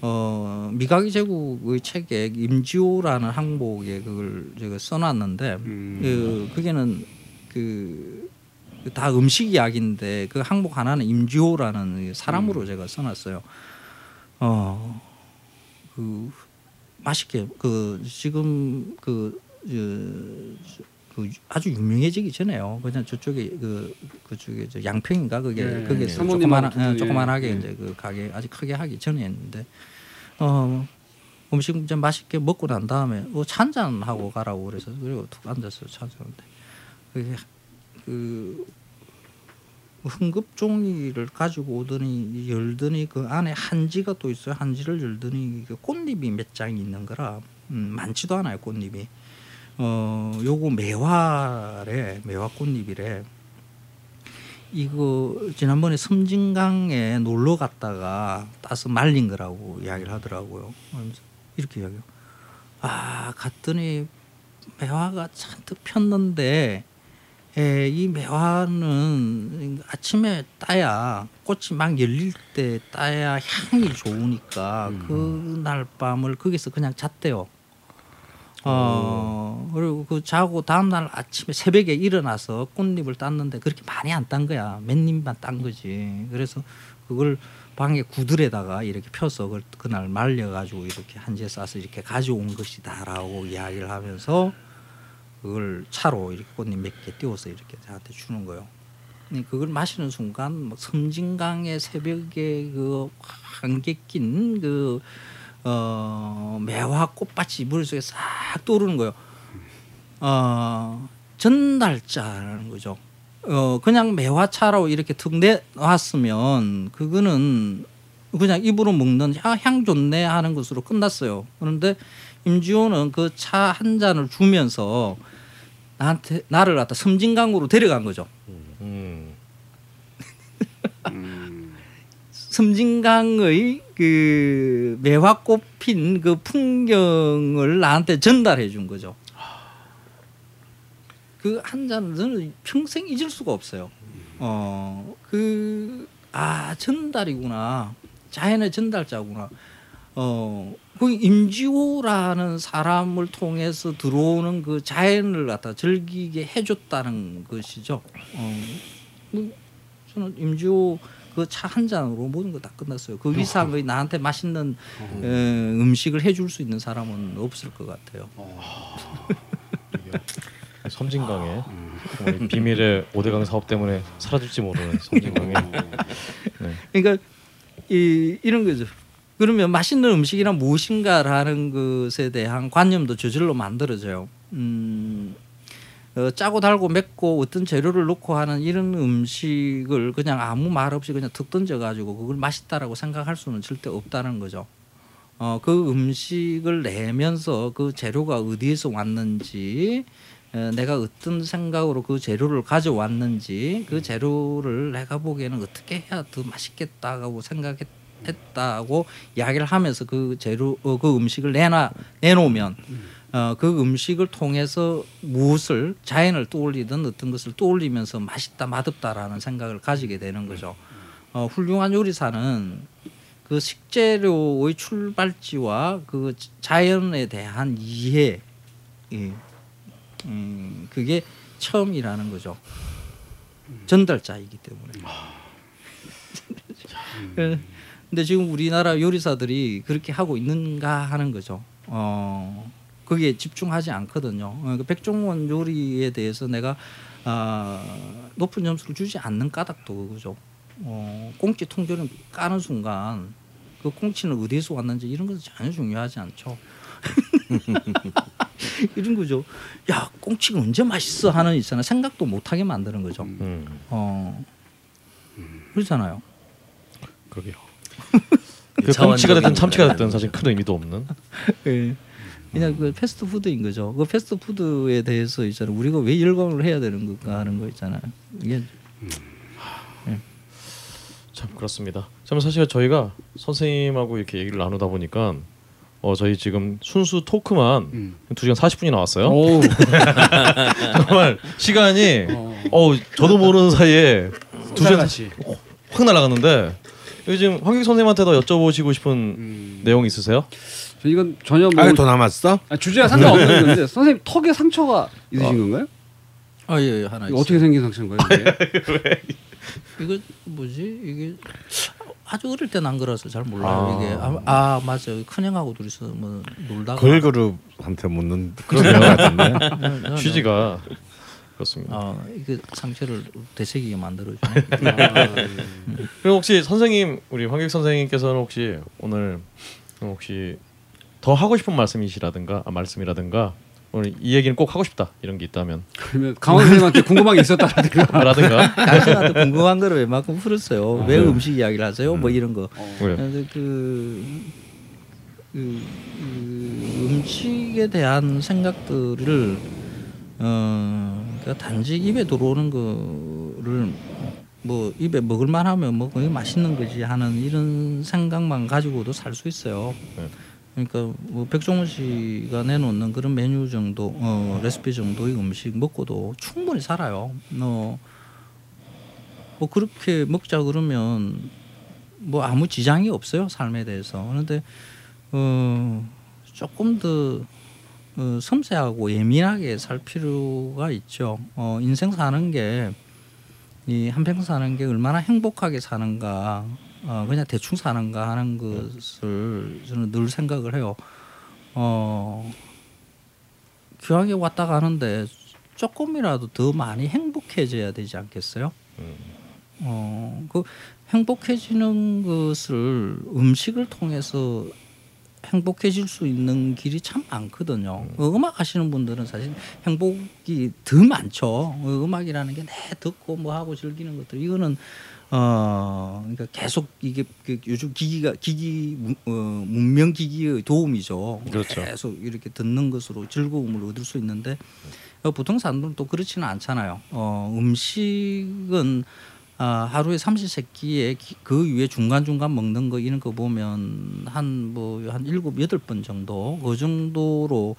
어, 미각의 제국의 책에 임지호라는 항목에 그걸 제가 써놨는데 그 그게는 그 다 음식 이야기인데 그 항목 하나는 임지호라는 사람으로 제가 써놨어요. 어, 그 맛있게 그 지금 그, 저, 그 아주 유명해지기 전에요. 그냥 저쪽에 그 그쪽에 저 양평인가 그게 네, 그게 네. 조그만 예, 조그만하게 예. 이제 그 가게 아직 크게 하기 전에 했는데 어 음식 좀 맛있게 먹고 난 다음에 어, 찬잔 하고 가라고 그래서 그리고 툭 앉았어요 찬잔인데 그게 그 흥급 종이를 가지고 오더니 열더니 그 안에 한지가 또 있어요. 한지를 열더니 그 꽃잎이 몇 장이 있는 거라 음, 많지도 않아요. 꽃잎이. 어 요거 매화래 매화 꽃잎이래. 이거 지난번에 섬진강에 놀러 갔다가 따서 말린 거라고 이야기를 하더라고요. 이렇게 이야기해요. 아 갔더니 매화가 잔뜩 폈는데 에, 이 매화는 아침에 따야 꽃이 막 열릴 때 따야 향이 좋으니까 그날 밤을 거기서 그냥 잤대요. 어 그리고 그 자고 다음 날 아침에 새벽에 일어나서 꽃잎을 땄는데 그렇게 많이 안 딴 거야. 몇 잎만 딴 거지. 그래서 그걸 방에 구들에다가 이렇게 펴서 그걸 그날 말려 가지고 이렇게 한지에 싸서 이렇게 가져온 것이다라고 이야기를 하면서 그걸 차로 이렇게 꽃잎 몇 개 띄워서 이렇게 저한테 주는 거예요. 그걸 마시는 순간 뭐 섬진강의 새벽에 그 한개 낀그 어, 매화 꽃밭이 머릿속에 싹 떠오르는 거예요. 어, 전달자라는 거죠. 어 그냥 매화차로 이렇게 툭 내놨으면 그거는 그냥 입으로 먹는 야, 향 좋네 하는 것으로 끝났어요. 그런데 임지호는 그 차 한 잔을 주면서 나한테 나를 갖다 섬진강으로 데려간 거죠. 음. 섬진강의 그 매화꽃 핀 그 풍경을 나한테 전달해 준 거죠. 그 한 잔을 저는 평생 잊을 수가 없어요. 어, 그, 아, 전달이구나. 자연의 전달자구나. 어, 그 임지호라는 사람을 통해서 들어오는 그 자연을 갖다 즐기게 해줬다는 것이죠. 어, 뭐 저는 임지호 그 차 한 잔으로 모든 거 다 끝났어요. 그 이상의 나한테 맛있는 에, 음식을 해줄 수 있는 사람은 없을 것 같아요. 섬진강에 정말 비밀의 오대강 사업 때문에 사라질지 모르는 섬진강에 네. 그러니까 이, 이런 거죠. 그러면 맛있는 음식이란 무엇인가라는 것에 대한 관념도 저절로 만들어져요. 음, 어, 짜고 달고 맵고 어떤 재료를 넣고 하는 이런 음식을 그냥 아무 말 없이 그냥 툭 던져가지고 그걸 맛있다라고 생각할 수는 절대 없다는 거죠. 어, 그 음식을 내면서 그 재료가 어디에서 왔는지 에, 내가 어떤 생각으로 그 재료를 가져왔는지 그 재료를 내가 보기에는 어떻게 해야 더 맛있겠다고 생각했다 고 이야기를 하면서 그 재료 어, 그 음식을 내놔 내놓으면 어, 그 음식을 통해서 무엇을 자연을 떠올리든 어떤 것을 떠올리면서 맛있다 맛없다라는 생각을 가지게 되는 거죠. 어, 훌륭한 요리사는 그 식재료의 출발지와 그 자연에 대한 이해, 예, 음, 그게 처음이라는 거죠. 전달자이기 때문에. 예, 근데 지금 우리나라 요리사들이 그렇게 하고 있는가 하는 거죠. 어, 거기에 집중하지 않거든요. 어, 그 백종원 요리에 대해서 내가 아, 높은 점수를 주지 않는 까닭도 그거죠. 어, 꽁치 통조림 까는 순간 그 꽁치는 어디에서 왔는지 이런 것은 전혀 중요하지 않죠. 이런 거죠. 야, 꽁치가 언제 맛있어 하는 있잖아. 생각도 못 하게 만드는 거죠. 음, 어. 그렇잖아요. 그러게요. 그 꽁치가 됐든 참치가 됐든 사실 큰 의미도 없는 예. 그냥 그 패스트푸드인 거죠. 그 패스트푸드에 대해서 있잖아요. 우리가 왜 열광을 해야 되는 건가 하는 거 있잖아요. 이게 참 그렇습니다. 참 사실 저희가 선생님하고 이렇게 얘기를 나누다 보니까 어 저희 지금 순수 토크만 음. 두 시간 40분이 나왔어요. 오. 정말 시간이 어. 어 저도 모르는 사이에 두 시간 같이. 확 날아갔는데 요즘 황규 선생님한테도 여쭤보시고 싶은 음. 내용 있으세요? 저 이건 전혀 뭐 아예 더 남았어? 아, 주제와 상관없는 건데 선생님 턱에 상처가 있으신 건가요? 아, 예, 예, 하나. 어떻게 생긴 상처인 거예요? 이게? 이거 뭐지? 이게 아주 어릴 때는 안 그래서 잘 몰라요. 아. 이게 아, 아 맞아요. 큰형하고 둘이서 뭐 놀다가 걸그룹한테 묻는 그런 것 같은데. 네, 네, 네. 취지가 그렇습니다. 아 이게 상처를 되새기게 만들어주네. 그리고 혹시 선생님 우리 황규 선생님께서는 혹시 오늘 혹시 더 하고 싶은 말씀이시라든가 아, 말씀이라든가 오늘 이 얘기는 꼭 하고 싶다 이런 게 있다면 그러면 강원 선생님한테 궁금한 게 있었다라든가. 라든가 당신한테 궁금한 거를 웬만큼 풀었어요. 왜 음식 이야기를 하세요? 뭐 이런 거. 왜? 그래서 그, 그, 그 음식에 대한 생각들을 어 그러니까 단지 입에 들어오는 거를 뭐 입에 먹을만 하면 뭐 거의 맛있는 거지 하는 이런 생각만 가지고도 살 수 있어요. 네. 그러니까 뭐 백종원 씨가 내놓는 그런 메뉴 정도, 어, 레시피 정도의 음식 먹고도 충분히 살아요. 어, 뭐 그렇게 먹자 그러면 뭐 아무 지장이 없어요 삶에 대해서. 그런데 어, 조금 더 어, 섬세하고 예민하게 살 필요가 있죠. 어, 인생 사는 게 이 한평생 사는 게 얼마나 행복하게 사는가, 어, 그냥 대충 사는가 하는 것을 저는 늘 생각을 해요. 어, 귀하게 왔다 가는데 조금이라도 더 많이 행복해져야 되지 않겠어요? 어, 그 행복해지는 것을 음식을 통해서 행복해질 수 있는 길이 참 많거든요. 어, 음악 하시는 분들은 사실 행복이 더 많죠. 어, 음악이라는 게 내 듣고 뭐 하고 즐기는 것들 이거는 어 그러니까 계속 이게 그 요즘 기기가 기기 문- 어, 문명 기기의 도움이죠. 그렇죠. 계속 이렇게 듣는 것으로 즐거움을 얻을 수 있는데 어, 보통 사람들은 또 그렇지는 않잖아요. 어, 음식은 아, 하루에 삼시세끼에 기- 그 위에 중간 중간 먹는 거 이런 거 보면 한 뭐한 일곱 여덟 번 정도 그 정도로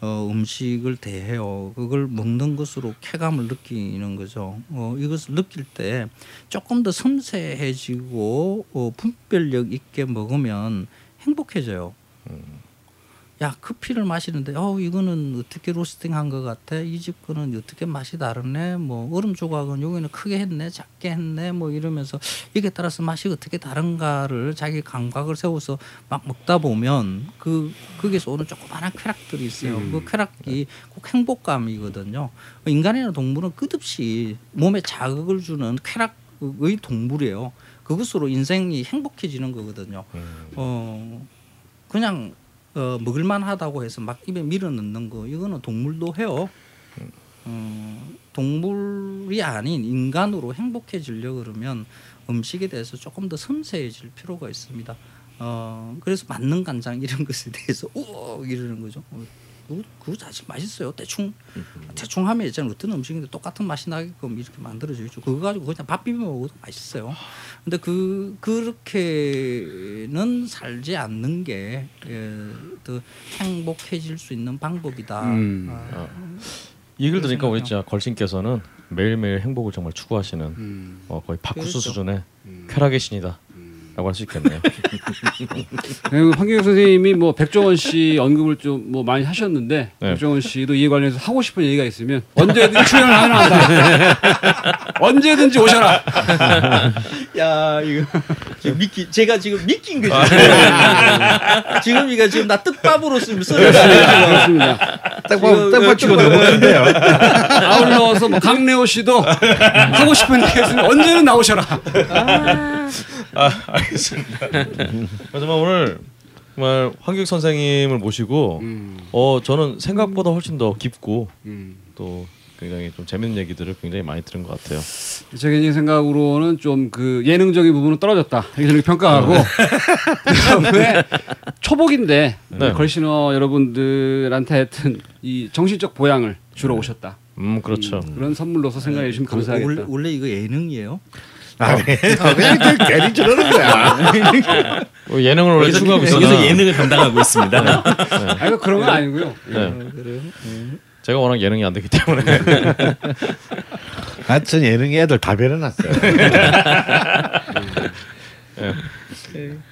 어, 음식을 대해요. 그걸 먹는 것으로 쾌감을 느끼는 거죠. 어, 이것을 느낄 때 조금 더 섬세해지고 어, 분별력 있게 먹으면 행복해져요. 야 커피를 마시는데 어 이거는 어떻게 로스팅한 것 같아? 이 집 거는 어떻게 맛이 다르네? 뭐 얼음 조각은 여기는 크게 했네 작게 했네 뭐 이러면서 이게 따라서 맛이 어떻게 다른가를 자기 감각을 세워서 막 먹다 보면 그 거기서 오는 조그마한 쾌락들이 있어요. 그 쾌락이 꼭 행복감이거든요. 인간이나 동물은 끝없이 몸에 자극을 주는 쾌락의 동물이에요. 그것으로 인생이 행복해지는 거거든요. 어 그냥 어, 먹을만하다고 해서 막 입에 밀어 넣는 거 이거는 동물도 해요. 어, 동물이 아닌 인간으로 행복해지려 그러면 음식에 대해서 조금 더 섬세해질 필요가 있습니다. 어, 그래서 맞는 간장 이런 것에 대해서 우 이러는 거죠. 어, 그거, 그거 사실 맛있어요. 대충 대충 하면 있잖아요. 어떤 음식인데 똑같은 맛이 나게끔 이렇게 만들어져 있죠. 그거 가지고 그냥 밥 비벼 먹어도 맛있어요. 근데 그 그렇게는 살지 않는 게 예, 더 행복해질 수 있는 방법이다. 음. 아, 이 얘기를 들으니까 우리. 진짜 걸신께서는 매일매일 행복을 정말 추구하시는 음. 어, 거의 바쿠스 그렇죠. 수준의 쾌락의 신이다. 라고 할 수 있겠네요. 그리고 황경 선생님이 뭐 백종원 씨 언급을 좀 뭐 많이 하셨는데 네. 백종원 씨도 이에 관련해서 하고 싶은 얘기가 있으면 언제든 출연을 하는다. 언제든지 오셔라. 야 이거 지금 믿기 제가 지금 믿긴 거죠. 지금 이거 지금 나 뜻밥으로 쓰면 써요. 그렇습니다. 딱 봐, 딱 맞추고 넘어갔는데요. 아울러서 뭐 강래호 씨도 하고 싶은 얘기 있으면 언제든 나오셔라. 아, 알겠습니다. 하지만 오늘 정말 황교익 선생님을 모시고 음. 어 저는 생각보다 훨씬 더 깊고 음. 또 굉장히 좀 재밌는 얘기들을 굉장히 많이 들은 것 같아요. 제 개인 생각으로는 좀 그 예능적인 부분은 떨어졌다 이렇게 저는 평가하고 그다음에 초복인데 네. 걸신어 여러분들한테 하여튼 이 정신적 보양을 주러 오셨다 음 그렇죠. 그런 선물로서 생각해 주시면 원래, 감사하겠다. 원래 이거 예능이에요? 아, 네. 그냥 그 괜히 저러는 거야. 어, 예능을 원래 여기서, 추구하고 여기서 있었나? 예능을 담당하고 있습니다. 아 이거 그런 건 아니고요. 네. 어, 그래요? 음. 제가 워낙 예능이 안 되기 때문에. 하여튼 예능에 애들 다 배려놨어요.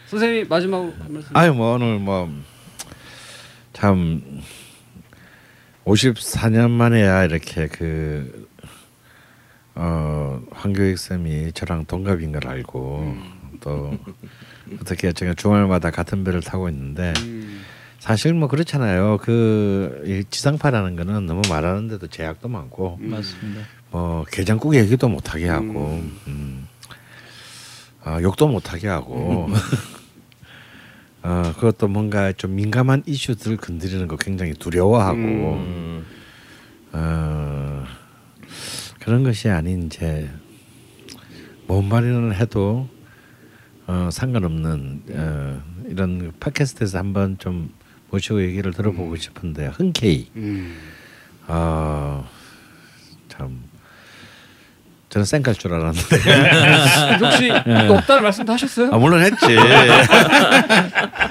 선생님 마지막으로 한 말씀. 아유 뭐 오늘 뭐 참 54년 만에야 이렇게 그 어, 황교익 쌤이 저랑 동갑인 걸 알고 또 어떻게 제가 주말마다 같은 배를 타고 있는데 사실 뭐 그렇잖아요. 그이 지상파라는 거는 너무 말하는데도 제약도 많고 맞습니다. 뭐 게장국 얘기도 못하게 하고 음. 아, 욕도 못하게 하고 어, 그것도 뭔가 좀 민감한 이슈들을 건드리는 거 굉장히 두려워하고 음, 어, 그런 것이 아닌 이제 뭔 말이는 해도 어, 상관없는 어, 이런 팟캐스트에서 한번 좀 모시고 얘기를 들어보고 싶은데 흔쾌히 음. 어, 참 저는 쌩갈 줄 알았는데 혹시 또 없다는 말씀도 하셨어요? 아, 물론 했지. 아,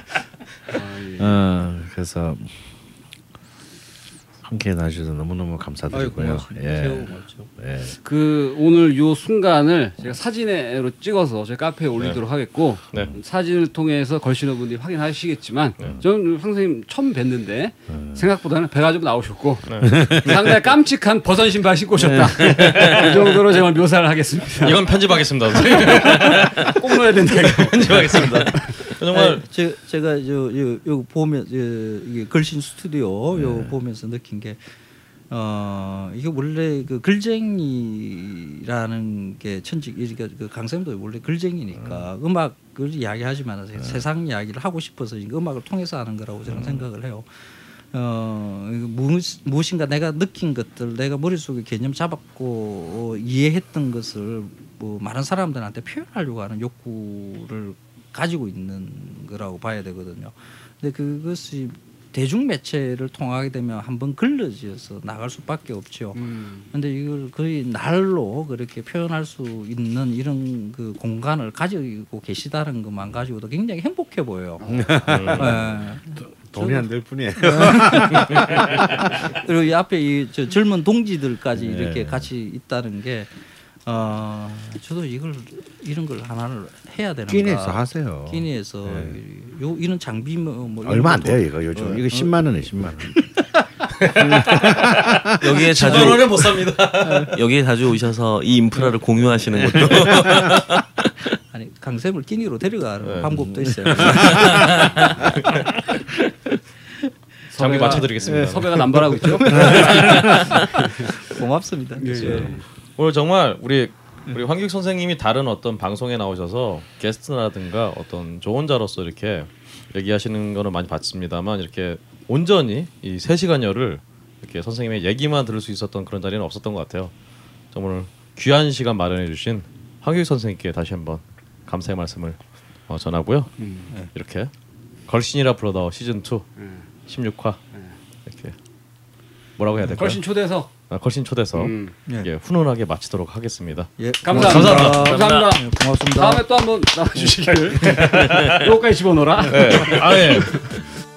어, 그래서 함께 나주셔서 너무너무 감사드리고요. 고맙습니다. 예. 예. 그 오늘 요 순간을 제가 사진으로 찍어서 저희 카페에 올리도록 하겠고 네. 사진을 통해서 걸신어 분들이 확인하시겠지만 저는 선생님 처음 뵀는데 생각보다는 배가 좀 나오셨고 상당히 깜찍한 버선 신발 신고 오셨다 이 정도로 제가 묘사를 하겠습니다 이건 편집하겠습니다. 꼭 넣어야 된다 편집하겠습니다. 정말 아니, 제, 제가 저, 요, 요 보면 요, 이게 걸신 스튜디오 요 보면서 느낀 게 어 이게 원래 그 글쟁이라는 게 천직 이게 그 강쌤도 원래 글쟁이니까 음. 악을 이야기하지만 세상 이야기를 하고 싶어서 이 음악을 통해서 하는 거라고 저는 생각을 해요. 어 무엇- 무엇인가 내가 느낀 것들 내가 머릿속에 개념 잡았고 어, 이해했던 것을 뭐 많은 사람들한테 표현하려고 하는 욕구를 가지고 있는 거라고 봐야 되거든요. 근데 그것이 대중 매체를 통하게 되면 한번 걸러져서 나갈 수밖에 없죠. 음. 근데 이걸 거의 날로 그렇게 표현할 수 있는 이런 그 공간을 가지고 계시다는 것만 가지고도 굉장히 행복해 보여요. 네. 돈이 안 될 뿐이에요. 그리고 이 앞에 이저 젊은 동지들까지 네. 이렇게 같이 있다는 게 어, 저도 이걸 이런 걸 하나를 해야 되는가. 끼니에서 하세요. 끼니에서 네. 요 이런 장비 뭐, 뭐 얼마 안 돼요 이거 요즘 어, 이거 어, 10만 원에 10만 원. 여기에 자주 10만 원에 못 삽니다. 여기에 자주 오셔서 이 인프라를 공유하시는 것도 아니 강샘을 끼니로 데려가는 네. 방법도 있어요. 장비 맞춰드리겠습니다. 네, 섭외가 남발하고 있죠. 고맙습니다. 예. 오늘 정말 우리 우리 황규익 선생님이 다른 어떤 방송에 나오셔서 게스트라든가 어떤 조언자로서 이렇게 얘기하시는 거는 많이 봤습니다만 이렇게 온전히 이 세 시간여를 이렇게 선생님의 얘기만 들을 수 있었던 그런 자리는 없었던 것 같아요. 정말 귀한 시간 마련해 주신 황규익 선생님께 다시 한번 감사의 말씀을 어, 전하고요. 음. 이렇게 걸신이라 불러다오 시즌 2 음. 16화 이렇게 뭐라고 해야 될까요? 걸신 아, 걸신 초대서 음. 예, 훈훈하게 마치도록 하겠습니다. 예, 감사합니다. 고맙습니다. 감사합니다. 네, 고맙습니다. 다음에 또 한번 나와주시기를. 요거까지 집어넣어라. 네. 아 예.